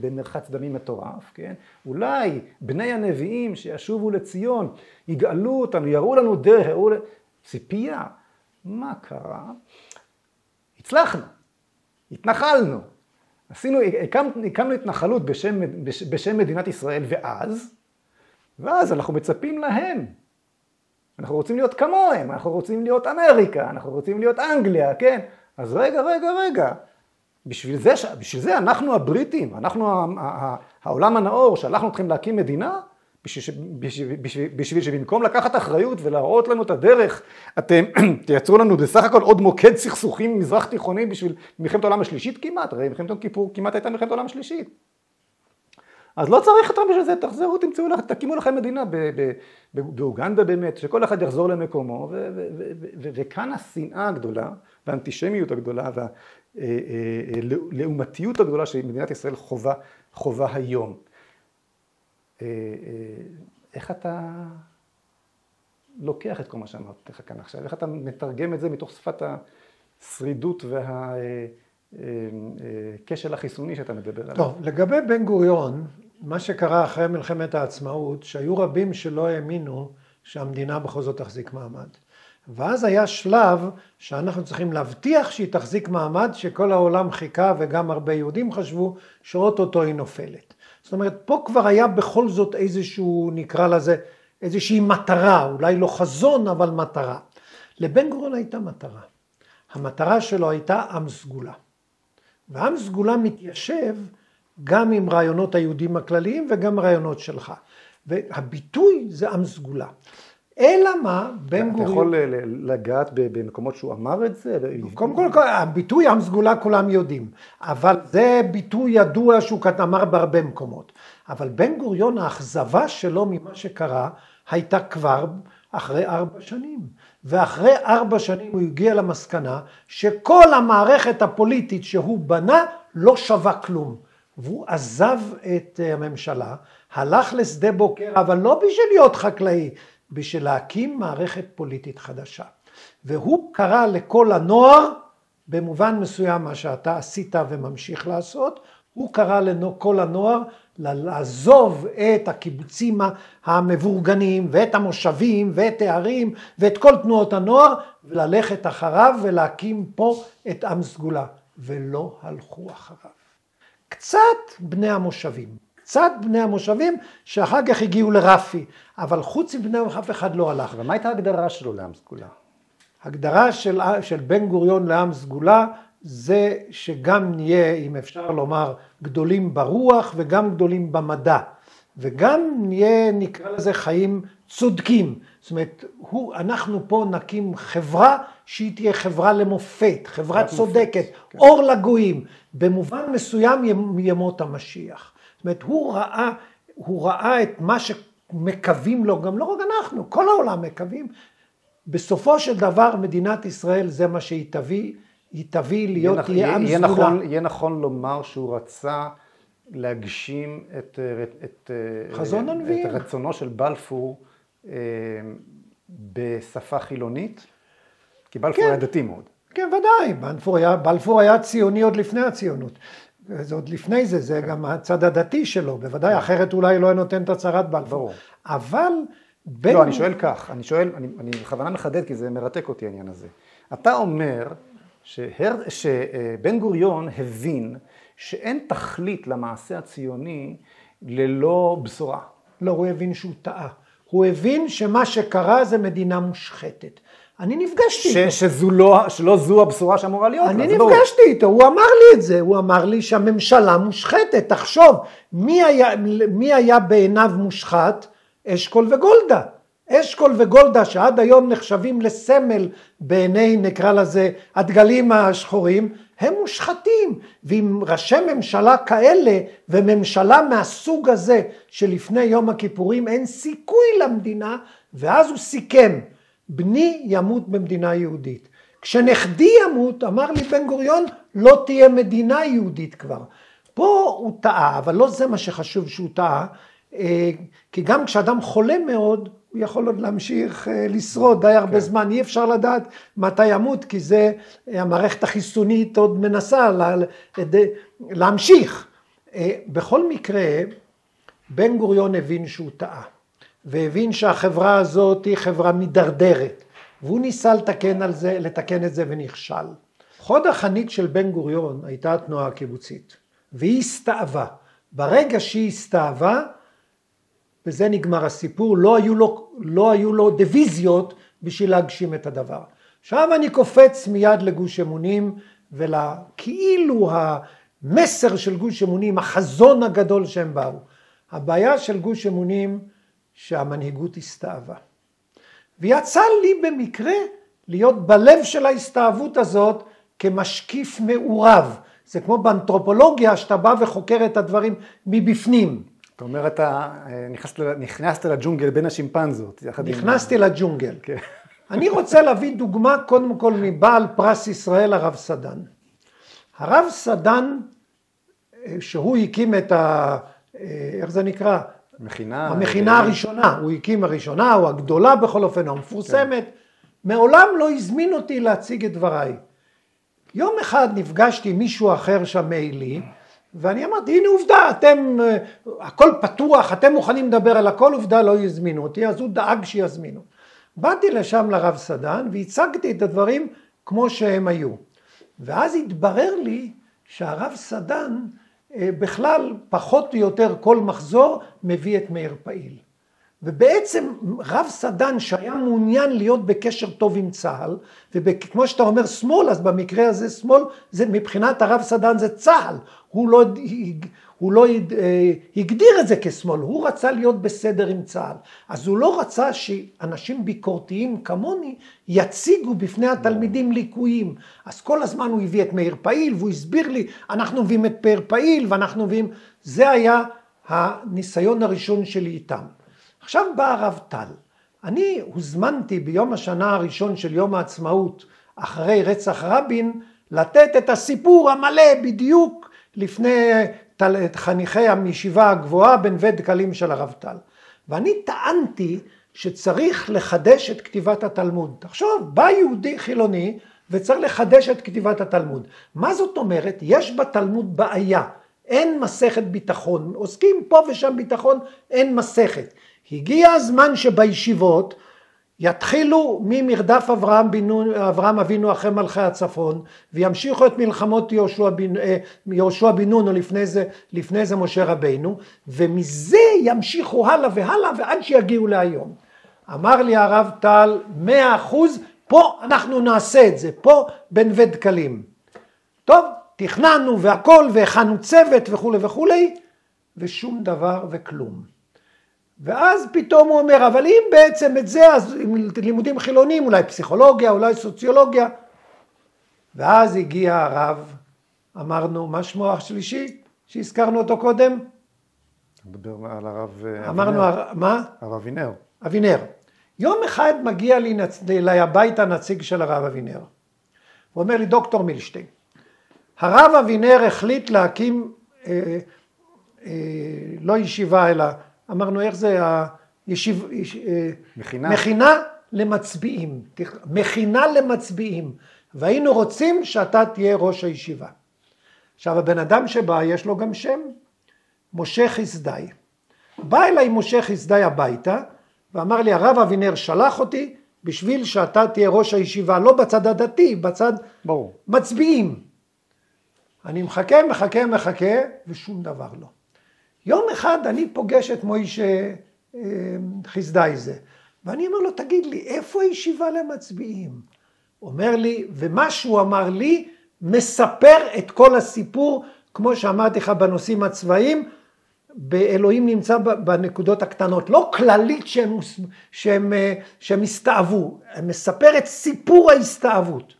במרחץ דמים מטורף, כן? אולי בני הנביאים שישובו לציון יגאלו אותנו, יראו לנו דרך, יראו... ציפייה. מה קרה? הצלחנו, התנחלנו. עשינו, הקמנו, הקמנו התנחלות בשם, בשם מדינת ישראל, ואז, ואז אנחנו מצפים להם. אנחנו רוצים להיות כמוהם, אנחנו רוצים להיות אמריקה, אנחנו רוצים להיות אנגליה, כן? אז רגע, רגע, רגע. בשביל זה, בשביל זה אנחנו הבריטים, אנחנו העולם הנאור, שלחנו אתכם להקים מדינה, בשביל, שבמקום לקחת אחריות ולהראות לנו את הדרך, אתם (clears throat) תייצרו לנו בסך הכל עוד מוקד סכסוכים מזרח תיכוני בשביל מלחמת העולם השלישית כמעט, הרי מלחמת יום כיפור כמעט הייתה מלחמת העולם השלישית. אז לא צריך אתכם בשביל זה, תחזרו, תמצאו לכם, תקימו לכם מדינה באוגנדה באמת, שכל אחד יחזור למקומו, וכאן השנאה הגדולה, והאנטישמיות הגדולה, והלעומתיות הגדולה שמדינת ישראל חווה היום. איך אתה לוקח את כל מה שאמרתי לך כאן עכשיו? איך אתה מתרגם את זה מתוך שפת השרידות והכשל החיסוני שאתה מדבר עליו? טוב, לגבי בן גוריון, מה שקרה אחרי מלחמת העצמאות, שהיו רבים שלא האמינו שהמדינה בכל זאת תחזיק מעמד. ואז היה שלב שאנחנו צריכים להבטיח שהיא תחזיק מעמד, שכל העולם חיכה וגם הרבה יהודים חשבו שאו-טו-טו היא נופלת. זאת אומרת, פה כבר היה בכל זאת איזשהו, נקרא לזה, איזושהי מטרה, אולי לא חזון, אבל מטרה. לבן גוריון הייתה מטרה. המטרה שלו הייתה עם סגולה. ועם סגולה מתיישב גם עם רעיונות היהודים הכלליים וגם רעיונות שלך. והביטוי זה עם סגולה. אלא מה, בן גוריון... אתה יכול לגעת במקומות שהוא אמר את זה? קודם כל, הביטוי עם סגולה כולם יודעים, אבל זה ביטוי ידוע שהוא אמר בהרבה מקומות. אבל בן גוריון, האכזבה שלו ממה שקרה, הייתה כבר אחרי ארבע שנים. ואחרי ארבע שנים הוא הגיע למסקנה שכל המערכת הפוליטית שהוא בנה לא שווה כלום. והוא עזב את הממשלה, הלך לשדה בוקר, אבל לא בשביל להיות חקלאי, בשביל להקים מערכת פוליטית חדשה. והוא קרא לכל הנוער, במובן מסוים מה שאתה עשית וממשיך לעשות, הוא קרא לכל הנוער לעזוב את הקיבוצים המבורגנים ואת המושבים ואת הערים ואת כל תנועות הנוער וללכת אחריו ולהקים פה את עם סגולה. ולא הלכו אחריו. קצת בני המושבים, קצת בני המושבים שאחר כך הגיעו לרפי, אבל חוץ מבני אף אחד לא הלך. ומה הייתה ההגדרה שלו לעם סגולה? הגדרה של, של בן גוריון לעם סגולה זה שגם נהיה, אם אפשר לומר, גדולים ברוח וגם גדולים במדע. וגם נהיה, נקרא לזה, חיים צודקים. זאת אומרת, הוא, אנחנו פה נקים חברה שהיא תהיה חברה למופת, חברה צודקת, מופת, כן. אור לגויים. במובן מסוים ימות המשיח. זאת אומרת, הוא ראה, הוא ראה את מה שמקווים לו, גם לא רק אנחנו, כל העולם מקווים. בסופו של דבר מדינת ישראל זה מה שהיא תביא, היא תביא להיות, תהיה עם סגולה. נכון, יהיה נכון לומר שהוא רצה להגשים את, את, את, חזון הנביאים. את רצונו של בלפור אה, בשפה חילונית, כי בלפור כן. היה דתי מאוד. כן, ודאי, בלפור היה, בלפור היה ציוני עוד לפני הציונות. זה עוד לפני זה, זה גם הצד הדתי שלו, בוודאי, כן. אחרת אולי לא היה נותן את הצהרת בלפור. ברור. אבל... בין... לא, אני שואל כך, אני שואל, אני, אני בכוונה מחדד כי זה מרתק אותי העניין הזה. אתה אומר שהר, שבן גוריון הבין שאין תכלית למעשה הציוני ללא בשורה. לא, הוא הבין שהוא טעה. הוא הבין שמה שקרה זה מדינה מושחתת. אני נפגשתי ש, איתו. שזו לא, שלא זו הבשורה שאמורה להיות. אני נפגשתי ברור. איתו, הוא אמר לי את זה, הוא אמר לי שהממשלה מושחתת. תחשוב, מי היה, מי היה בעיניו מושחת? אשכול וגולדה. אשכול וגולדה שעד היום נחשבים לסמל בעיני נקרא לזה הדגלים השחורים הם מושחתים ואם ראשי ממשלה כאלה וממשלה מהסוג הזה שלפני יום הכיפורים אין סיכוי למדינה ואז הוא סיכם בני ימות במדינה יהודית. כשנכדי ימות, אמר לי בן גוריון, לא תהיה מדינה יהודית כבר. פה הוא טעה, אבל לא זה מה שחשוב שהוא טעה, אה, כי גם כשאדם חולה מאוד, הוא יכול עוד להמשיך אה, לשרוד די הרבה כן. זמן, אי אפשר לדעת מתי ימות, כי זה אה, המערכת החיסונית עוד מנסה לה, להמשיך. בכל מקרה, בן גוריון הבין שהוא טעה. והבין שהחברה הזאת היא חברה מידרדרת, והוא ניסה לתקן על זה, לתקן את זה ונכשל. חוד החנית של בן גוריון הייתה התנועה הקיבוצית, והיא הסתאבה. ברגע שהיא הסתאבה, בזה נגמר הסיפור, לא היו לו, לא היו לו דיוויזיות בשביל להגשים את הדבר. עכשיו אני קופץ מיד לגוש אמונים ולכאילו המסר של גוש אמונים, החזון הגדול שהם באו. הבעיה של גוש אמונים שהמנהיגות הסתאבה. ויצא לי במקרה להיות בלב של ההסתאבות הזאת כמשקיף מעורב. זה כמו באנתרופולוגיה שאתה בא וחוקר את הדברים מבפנים. אתה אומר, אתה אה, נכנסת, נכנסת לג'ונגל בין השימפנזות. נכנסתי עם... לג'ונגל. כן. (laughs) אני רוצה להביא דוגמה קודם כל מבעל פרס ישראל הרב סדן. הרב סדן, אה, שהוא הקים את ה... אה, איך זה נקרא? מכינה. המכינה הראשונה, הוא הקים הראשונה, או הגדולה בכל אופן, או המפורסמת. כן. מעולם לא הזמין אותי להציג את דבריי. יום אחד נפגשתי עם מישהו אחר שם מעילי, ואני אמרתי, הנה עובדה, אתם, אה, הכל פתוח, אתם מוכנים לדבר על הכל, עובדה לא יזמינו אותי, אז הוא דאג שיזמינו. באתי לשם לרב סדן והצגתי את הדברים כמו שהם היו. ואז התברר לי שהרב סדן בכלל פחות או יותר כל מחזור מביא את מאיר פעיל. ובעצם רב סדן שהיה מעוניין להיות בקשר טוב עם צה"ל, וכמו שאתה אומר שמאל, אז במקרה הזה שמאל, זה מבחינת הרב סדן זה צה"ל, הוא לא, הוא לא אה, הגדיר את זה כשמאל, הוא רצה להיות בסדר עם צה"ל. אז הוא לא רצה שאנשים ביקורתיים כמוני יציגו בפני התלמידים ליקויים. אז כל הזמן הוא הביא את מאיר פעיל, והוא הסביר לי, אנחנו מביאים את מאיר פעיל, ואנחנו מביאים... זה היה הניסיון הראשון שלי איתם. עכשיו בא הרב טל. אני הוזמנתי ביום השנה הראשון של יום העצמאות, אחרי רצח רבין, לתת את הסיפור המלא בדיוק לפני חניכי הישיבה הגבוהה בנווה דקלים של הרב טל. ואני טענתי שצריך לחדש את כתיבת התלמוד. תחשוב, בא יהודי חילוני וצריך לחדש את כתיבת התלמוד. מה זאת אומרת? יש בתלמוד בעיה. אין מסכת ביטחון, עוסקים פה ושם ביטחון, אין מסכת. הגיע הזמן שבישיבות יתחילו ממרדף אברהם, בינו, אברהם אבינו אחרי מלכי הצפון וימשיכו את מלחמות אה, יהושע בן נון או לפני זה, לפני זה משה רבינו ומזה ימשיכו הלאה והלאה ועד שיגיעו להיום. אמר לי הרב טל מאה אחוז פה אנחנו נעשה את זה פה בנווה דקלים. טוב תכננו והכל והכנו צוות וכולי וכולי ושום דבר וכלום. ואז פתאום הוא אומר, אבל אם בעצם את זה, אז לימודים חילוניים, אולי פסיכולוגיה, אולי סוציולוגיה. ואז הגיע הרב, אמרנו, מה שמו השלישי, שהזכרנו אותו קודם? מדבר על הרב אבינר. אמרנו, מה? הרב אבינר. אבינר. יום אחד מגיע לי, אליי הביתה נציג של הרב אבינר. הוא אומר לי, דוקטור מילשטיין, הרב אבינר החליט להקים, אה, אה, לא ישיבה אלא אמרנו איך זה הישיב... אה, מכינה. מכינה למצביעים, מכינה למצביעים, והיינו רוצים שאתה תהיה ראש הישיבה. עכשיו הבן אדם שבא יש לו גם שם, משה חסדאי. בא אליי משה חסדאי הביתה ואמר לי הרב אבינר שלח אותי בשביל שאתה תהיה ראש הישיבה, לא בצד הדתי, בצד ברור. מצביעים. אני מחכה, מחכה, מחכה, ושום דבר לא. יום אחד אני פוגש את מוישה אה, חסדאי זה, ואני אומר לו, תגיד לי, איפה הישיבה למצביעים? אומר לי, ומה שהוא אמר לי, מספר את כל הסיפור, כמו שאמרתי לך בנושאים הצבאיים, באלוהים נמצא בנקודות הקטנות, לא כללית שהם, שהם, אה, שהם הסתאבו, מספר את סיפור ההסתאבות.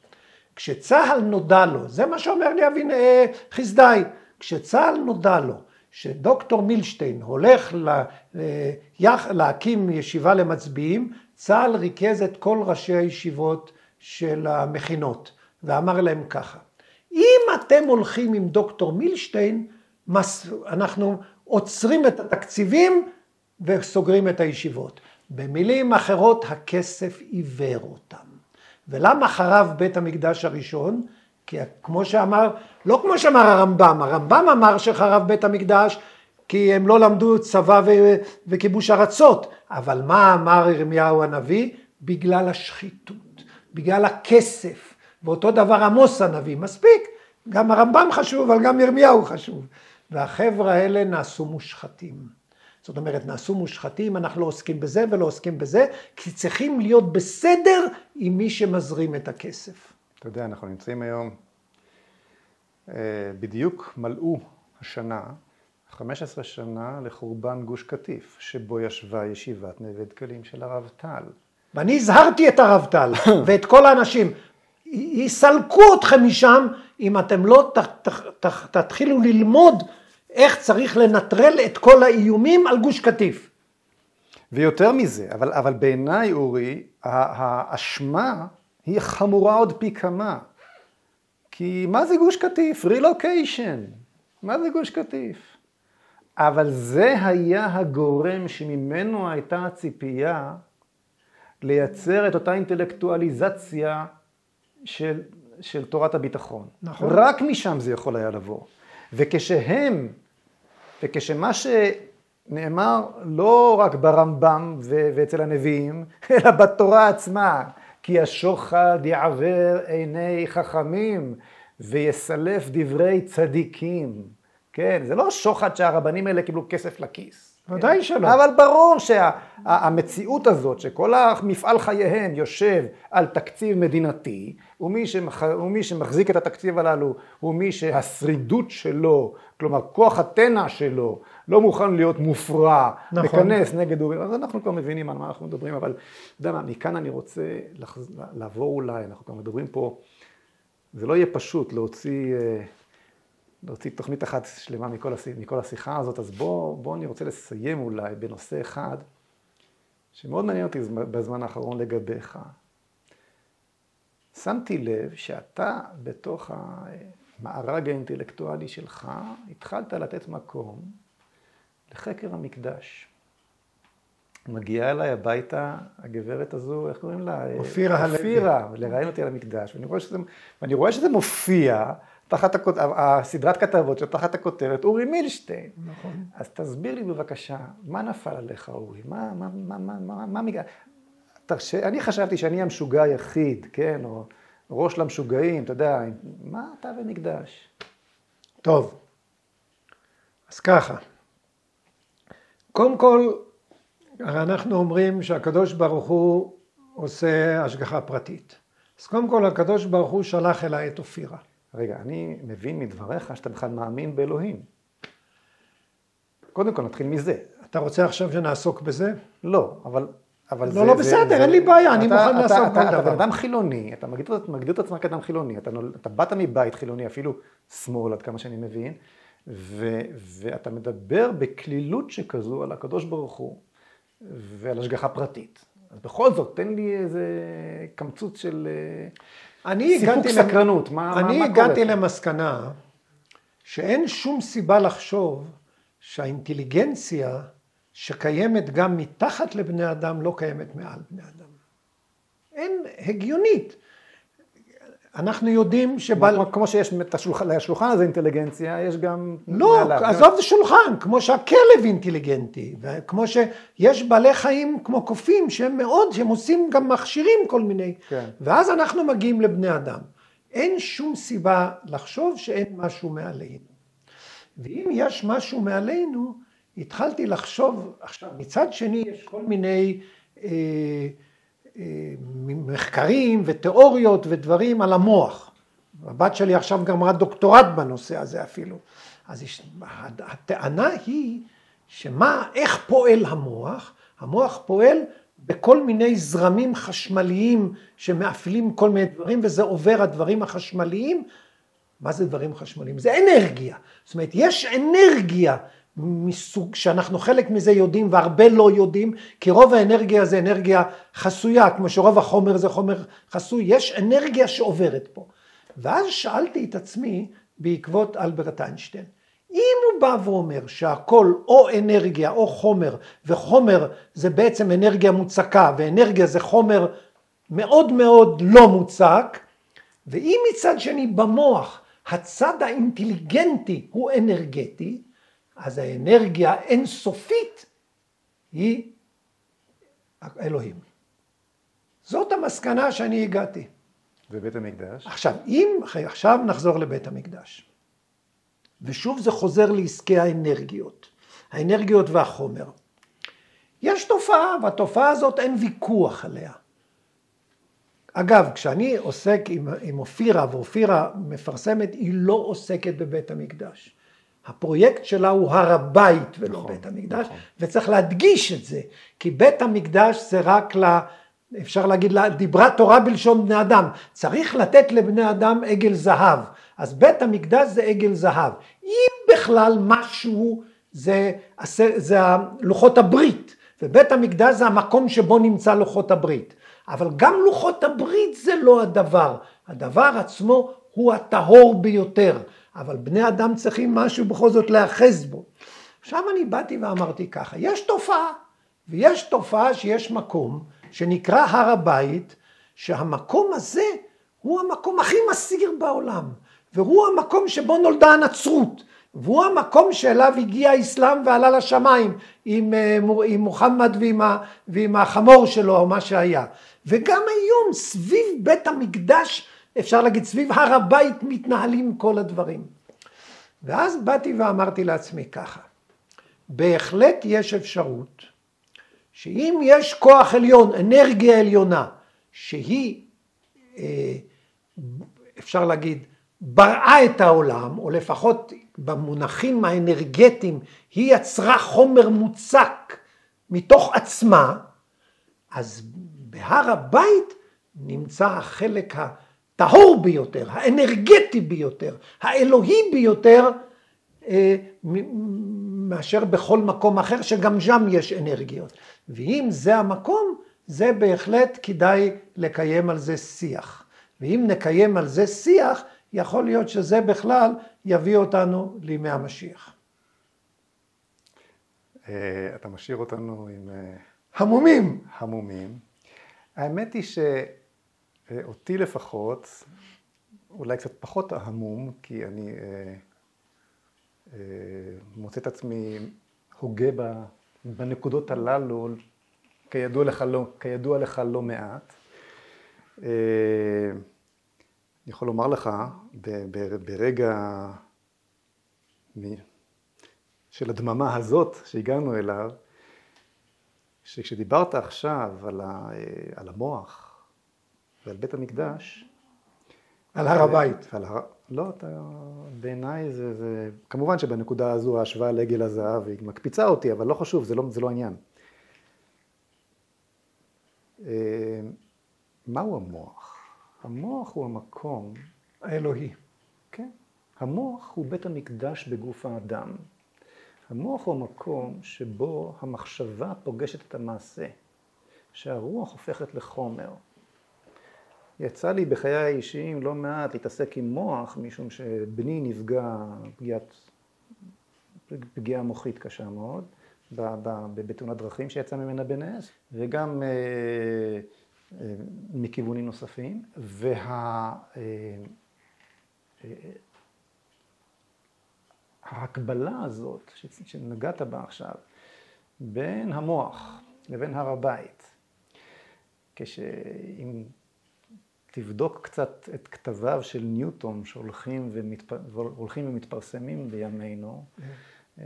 כשצה"ל נודע לו, זה מה שאומר לי אבין אה, חסדאי, כשצה"ל נודע לו שדוקטור מילשטיין הולך לה, להקים ישיבה למצביעים, צה"ל ריכז את כל ראשי הישיבות של המכינות ואמר להם ככה, אם אתם הולכים עם דוקטור מילשטיין, אנחנו עוצרים את התקציבים וסוגרים את הישיבות. במילים אחרות, הכסף עיוור אותם. ולמה חרב בית המקדש הראשון? כי כמו שאמר, לא כמו שאמר הרמב"ם, הרמב"ם אמר שחרב בית המקדש כי הם לא למדו צבא ו- וכיבוש ארצות, אבל מה אמר ירמיהו הנביא? בגלל השחיתות, בגלל הכסף, ואותו דבר עמוס הנביא, מספיק, גם הרמב"ם חשוב, אבל גם ירמיהו חשוב. והחבר'ה האלה נעשו מושחתים. זאת אומרת, נעשו מושחתים, אנחנו לא עוסקים בזה ולא עוסקים בזה, כי צריכים להיות בסדר עם מי שמזרים את הכסף. אתה יודע, אנחנו נמצאים היום, אה, בדיוק מלאו השנה, 15 שנה לחורבן גוש קטיף, שבו ישבה ישיבת נווה דקלים של הרב טל. ואני הזהרתי את הרב טל (laughs) ואת כל האנשים, יסלקו אתכם משם אם אתם לא ת, ת, ת, תתחילו ללמוד איך צריך לנטרל את כל האיומים על גוש קטיף. ויותר מזה, אבל, אבל בעיניי אורי, האשמה היא חמורה עוד פי כמה. כי מה זה גוש קטיף? רילוקיישן. מה זה גוש קטיף? אבל זה היה הגורם שממנו הייתה הציפייה לייצר את אותה אינטלקטואליזציה של, של תורת הביטחון. נכון. רק משם זה יכול היה לבוא. וכשהם, וכשמה שנאמר לא רק ברמב"ם ו- ואצל הנביאים, (laughs) אלא בתורה עצמה, כי השוחד יעוור עיני חכמים ויסלף דברי צדיקים. כן, זה לא שוחד שהרבנים האלה קיבלו כסף לכיס. ודאי? שלא. אבל ברור שהמציאות שה, הזאת, שכל המפעל חייהם יושב על תקציב מדינתי, ומי, שמח, ומי שמחזיק את התקציב הללו הוא מי שהשרידות שלו, כלומר כוח התנע שלו, לא מוכן להיות מופרע, נכון. לכנס נגד אורי, אז אנחנו כבר מבינים על מה אנחנו מדברים, אבל אתה יודע מה, מכאן אני רוצה לחז... לעבור אולי, אנחנו כבר מדברים פה, זה לא יהיה פשוט להוציא... להוציא תוכנית אחת שלמה מכל, הש... מכל השיחה הזאת, אז בואו בוא אני רוצה לסיים אולי בנושא אחד שמאוד מעניין אותי בזמן האחרון לגביך. שמתי לב שאתה בתוך המארג האינטלקטואלי שלך התחלת לתת מקום לחקר המקדש. מגיעה אליי הביתה הגברת הזו, איך קוראים לה? אופירה הלוי. אופירה, לראיין אותי על המקדש, ואני רואה שזה, ואני רואה שזה מופיע תחת הכות... הסדרת כתבות שתחת הכותרת אורי מילשטיין. נכון. אז תסביר לי בבקשה, מה נפל עליך אורי? מה, מה, מה, מה, מה, מה מג... תרש... אני חשבתי שאני המשוגע היחיד, כן, או ראש למשוגעים, אתה יודע, מה אתה במקדש? טוב, אז ככה, קודם כל, הרי אנחנו אומרים שהקדוש ברוך הוא עושה השגחה פרטית. אז קודם כל הקדוש ברוך הוא שלח אליי את אופירה. רגע, אני מבין מדבריך שאתה בכלל מאמין באלוהים. קודם כל נתחיל מזה. אתה רוצה עכשיו שנעסוק בזה? לא, אבל... אבל לא, זה, לא, בסדר, זה, אין לי בעיה, אני מוכן אתה, לעסוק בכל דבר. אתה בן אדם חילוני, אתה מגדיר, מגדיר את עצמך כאדם חילוני, אתה, אתה באת מבית חילוני, אפילו שמאל, עד כמה שאני מבין, ו, ואתה מדבר בקלילות שכזו על הקדוש ברוך הוא ועל השגחה פרטית. אז בכל זאת, תן לי איזה קמצוץ של... אני סיפוק סקרנות, מה, אני מה, מה הגעתי למסקנה שאין שום סיבה לחשוב שהאינטליגנציה שקיימת גם מתחת לבני אדם לא קיימת מעל בני אדם. אין, הגיונית. אנחנו יודעים שבעל... כמו, כמו שיש את השולחן, לשולחן הזה אינטליגנציה, יש גם... לא, עזוב את השולחן, כמו שהכלב אינטליגנטי, וכמו שיש בעלי חיים כמו קופים, שהם מאוד, שהם עושים גם מכשירים כל מיני, כן. ואז אנחנו מגיעים לבני אדם. אין שום סיבה לחשוב שאין משהו מעלינו. ואם יש משהו מעלינו, התחלתי לחשוב, עכשיו מצד שני יש כל מיני... אה, מחקרים ותיאוריות ודברים על המוח. הבת שלי עכשיו גמרה דוקטורט בנושא הזה אפילו. אז יש, הטענה היא שמה, איך פועל המוח? המוח פועל בכל מיני זרמים חשמליים שמאפלים כל מיני דברים וזה עובר הדברים החשמליים. מה זה דברים חשמליים? זה אנרגיה. זאת אומרת, יש אנרגיה מסוג שאנחנו חלק מזה יודעים והרבה לא יודעים כי רוב האנרגיה זה אנרגיה חסויה כמו שרוב החומר זה חומר חסוי. יש אנרגיה שעוברת פה. ואז שאלתי את עצמי בעקבות אלברט איינשטיין אם הוא בא ואומר שהכל או אנרגיה או חומר וחומר זה בעצם אנרגיה מוצקה ואנרגיה זה חומר מאוד מאוד לא מוצק ואם מצד שני במוח הצד האינטליגנטי הוא אנרגטי אז האנרגיה האינסופית היא אלוהים. זאת המסקנה שאני הגעתי. ובית המקדש? עכשיו, אם, עכשיו נחזור לבית המקדש. ושוב זה חוזר לעסקי האנרגיות, האנרגיות והחומר. יש תופעה, והתופעה הזאת אין ויכוח עליה. אגב, כשאני עוסק עם, עם אופירה, ואופירה מפרסמת, היא לא עוסקת בבית המקדש. הפרויקט שלה הוא הר הבית ולא נכון, בית המקדש, נכון. וצריך להדגיש את זה, כי בית המקדש זה רק ל... אפשר להגיד, דיברה תורה בלשון בני אדם, צריך לתת לבני אדם עגל זהב, אז בית המקדש זה עגל זהב. אם בכלל משהו זה, זה לוחות הברית, ובית המקדש זה המקום שבו נמצא לוחות הברית. אבל גם לוחות הברית זה לא הדבר, הדבר עצמו הוא הטהור ביותר, אבל בני אדם צריכים משהו בכל זאת להאחז בו. עכשיו אני באתי ואמרתי ככה, יש תופעה, ויש תופעה שיש מקום שנקרא הר הבית, שהמקום הזה הוא המקום הכי מסעיר בעולם, והוא המקום שבו נולדה הנצרות, והוא המקום שאליו הגיע האסלאם ועלה לשמיים עם, אה, עם מוחמד ועם, ה, ועם החמור שלו או מה שהיה. וגם היום סביב בית המקדש, אפשר להגיד סביב הר הבית מתנהלים כל הדברים. ואז באתי ואמרתי לעצמי ככה, בהחלט יש אפשרות שאם יש כוח עליון, אנרגיה עליונה, שהיא, אה, אפשר להגיד, בראה את העולם, או לפחות במונחים האנרגטיים, היא יצרה חומר מוצק מתוך עצמה, אז בהר הבית נמצא החלק הטהור ביותר, האנרגטי ביותר, האלוהי ביותר, אה, מאשר בכל מקום אחר, שגם שם יש אנרגיות. ואם זה המקום, זה בהחלט כדאי לקיים על זה שיח. ואם נקיים על זה שיח, יכול להיות שזה בכלל יביא אותנו לימי המשיח. אה, אתה משאיר אותנו עם... אה, המומים. המומים. האמת היא שאותי לפחות, אולי קצת פחות המום, כי אני אה, אה, מוצא את עצמי הוגה בנקודות הללו, כידוע לך לא, כידוע לך לא מעט. אה, אני יכול לומר לך, ברגע של הדממה הזאת שהגענו אליו, שכשדיברת עכשיו על, ה, על המוח ועל בית המקדש, על הר הבית. על הר... לא, אתה, בעיניי זה, זה, כמובן שבנקודה הזו ההשוואה לעגל הזהב היא מקפיצה אותי, אבל לא חשוב, זה לא, זה לא העניין. אה, מהו המוח? המוח הוא המקום... האלוהי. כן. המוח הוא בית המקדש בגוף האדם. המוח הוא המקום שבו המחשבה פוגשת את המעשה, שהרוח הופכת לחומר. יצא לי בחיי האישיים לא מעט להתעסק עם מוח, משום שבני נפגע פגיעת, פגיעה מוחית קשה מאוד, בתאונת דרכים שיצא ממנה בנס, וגם אה, אה, מכיוונים נוספים, וה... אה, ההקבלה הזאת שנגעת בה עכשיו, בין המוח לבין הר הבית, כשאם תבדוק קצת את כתביו של ניוטון שהולכים ומתפ... ומתפרסמים בימינו.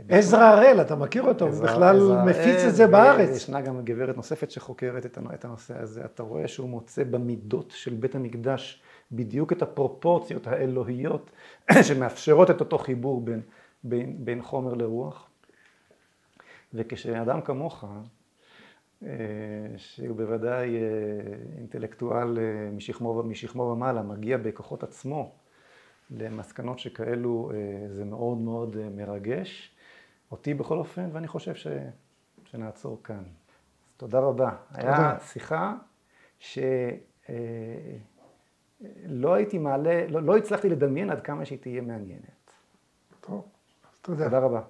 עזרא הראל, אתה מכיר אותו, הוא בכלל מפיץ את זה בארץ. ישנה גם גברת נוספת שחוקרת את הנושא הזה. אתה רואה שהוא מוצא במידות של בית המקדש בדיוק את הפרופורציות האלוהיות (coughs) שמאפשרות את אותו חיבור בין, בין, בין חומר לרוח. וכשאדם כמוך, שהוא בוודאי אה, אינטלקטואל אה, משכמו, משכמו ומעלה, מגיע בכוחות עצמו למסקנות שכאלו, זה מאוד מאוד מרגש. אותי בכל אופן, ואני חושב ש... שנעצור כאן. אז תודה רבה. תודה. היה שיחה שלא הייתי מעלה, לא, לא הצלחתי לדמיין עד כמה שהיא תהיה מעניינת. טוב, תודה. תודה רבה.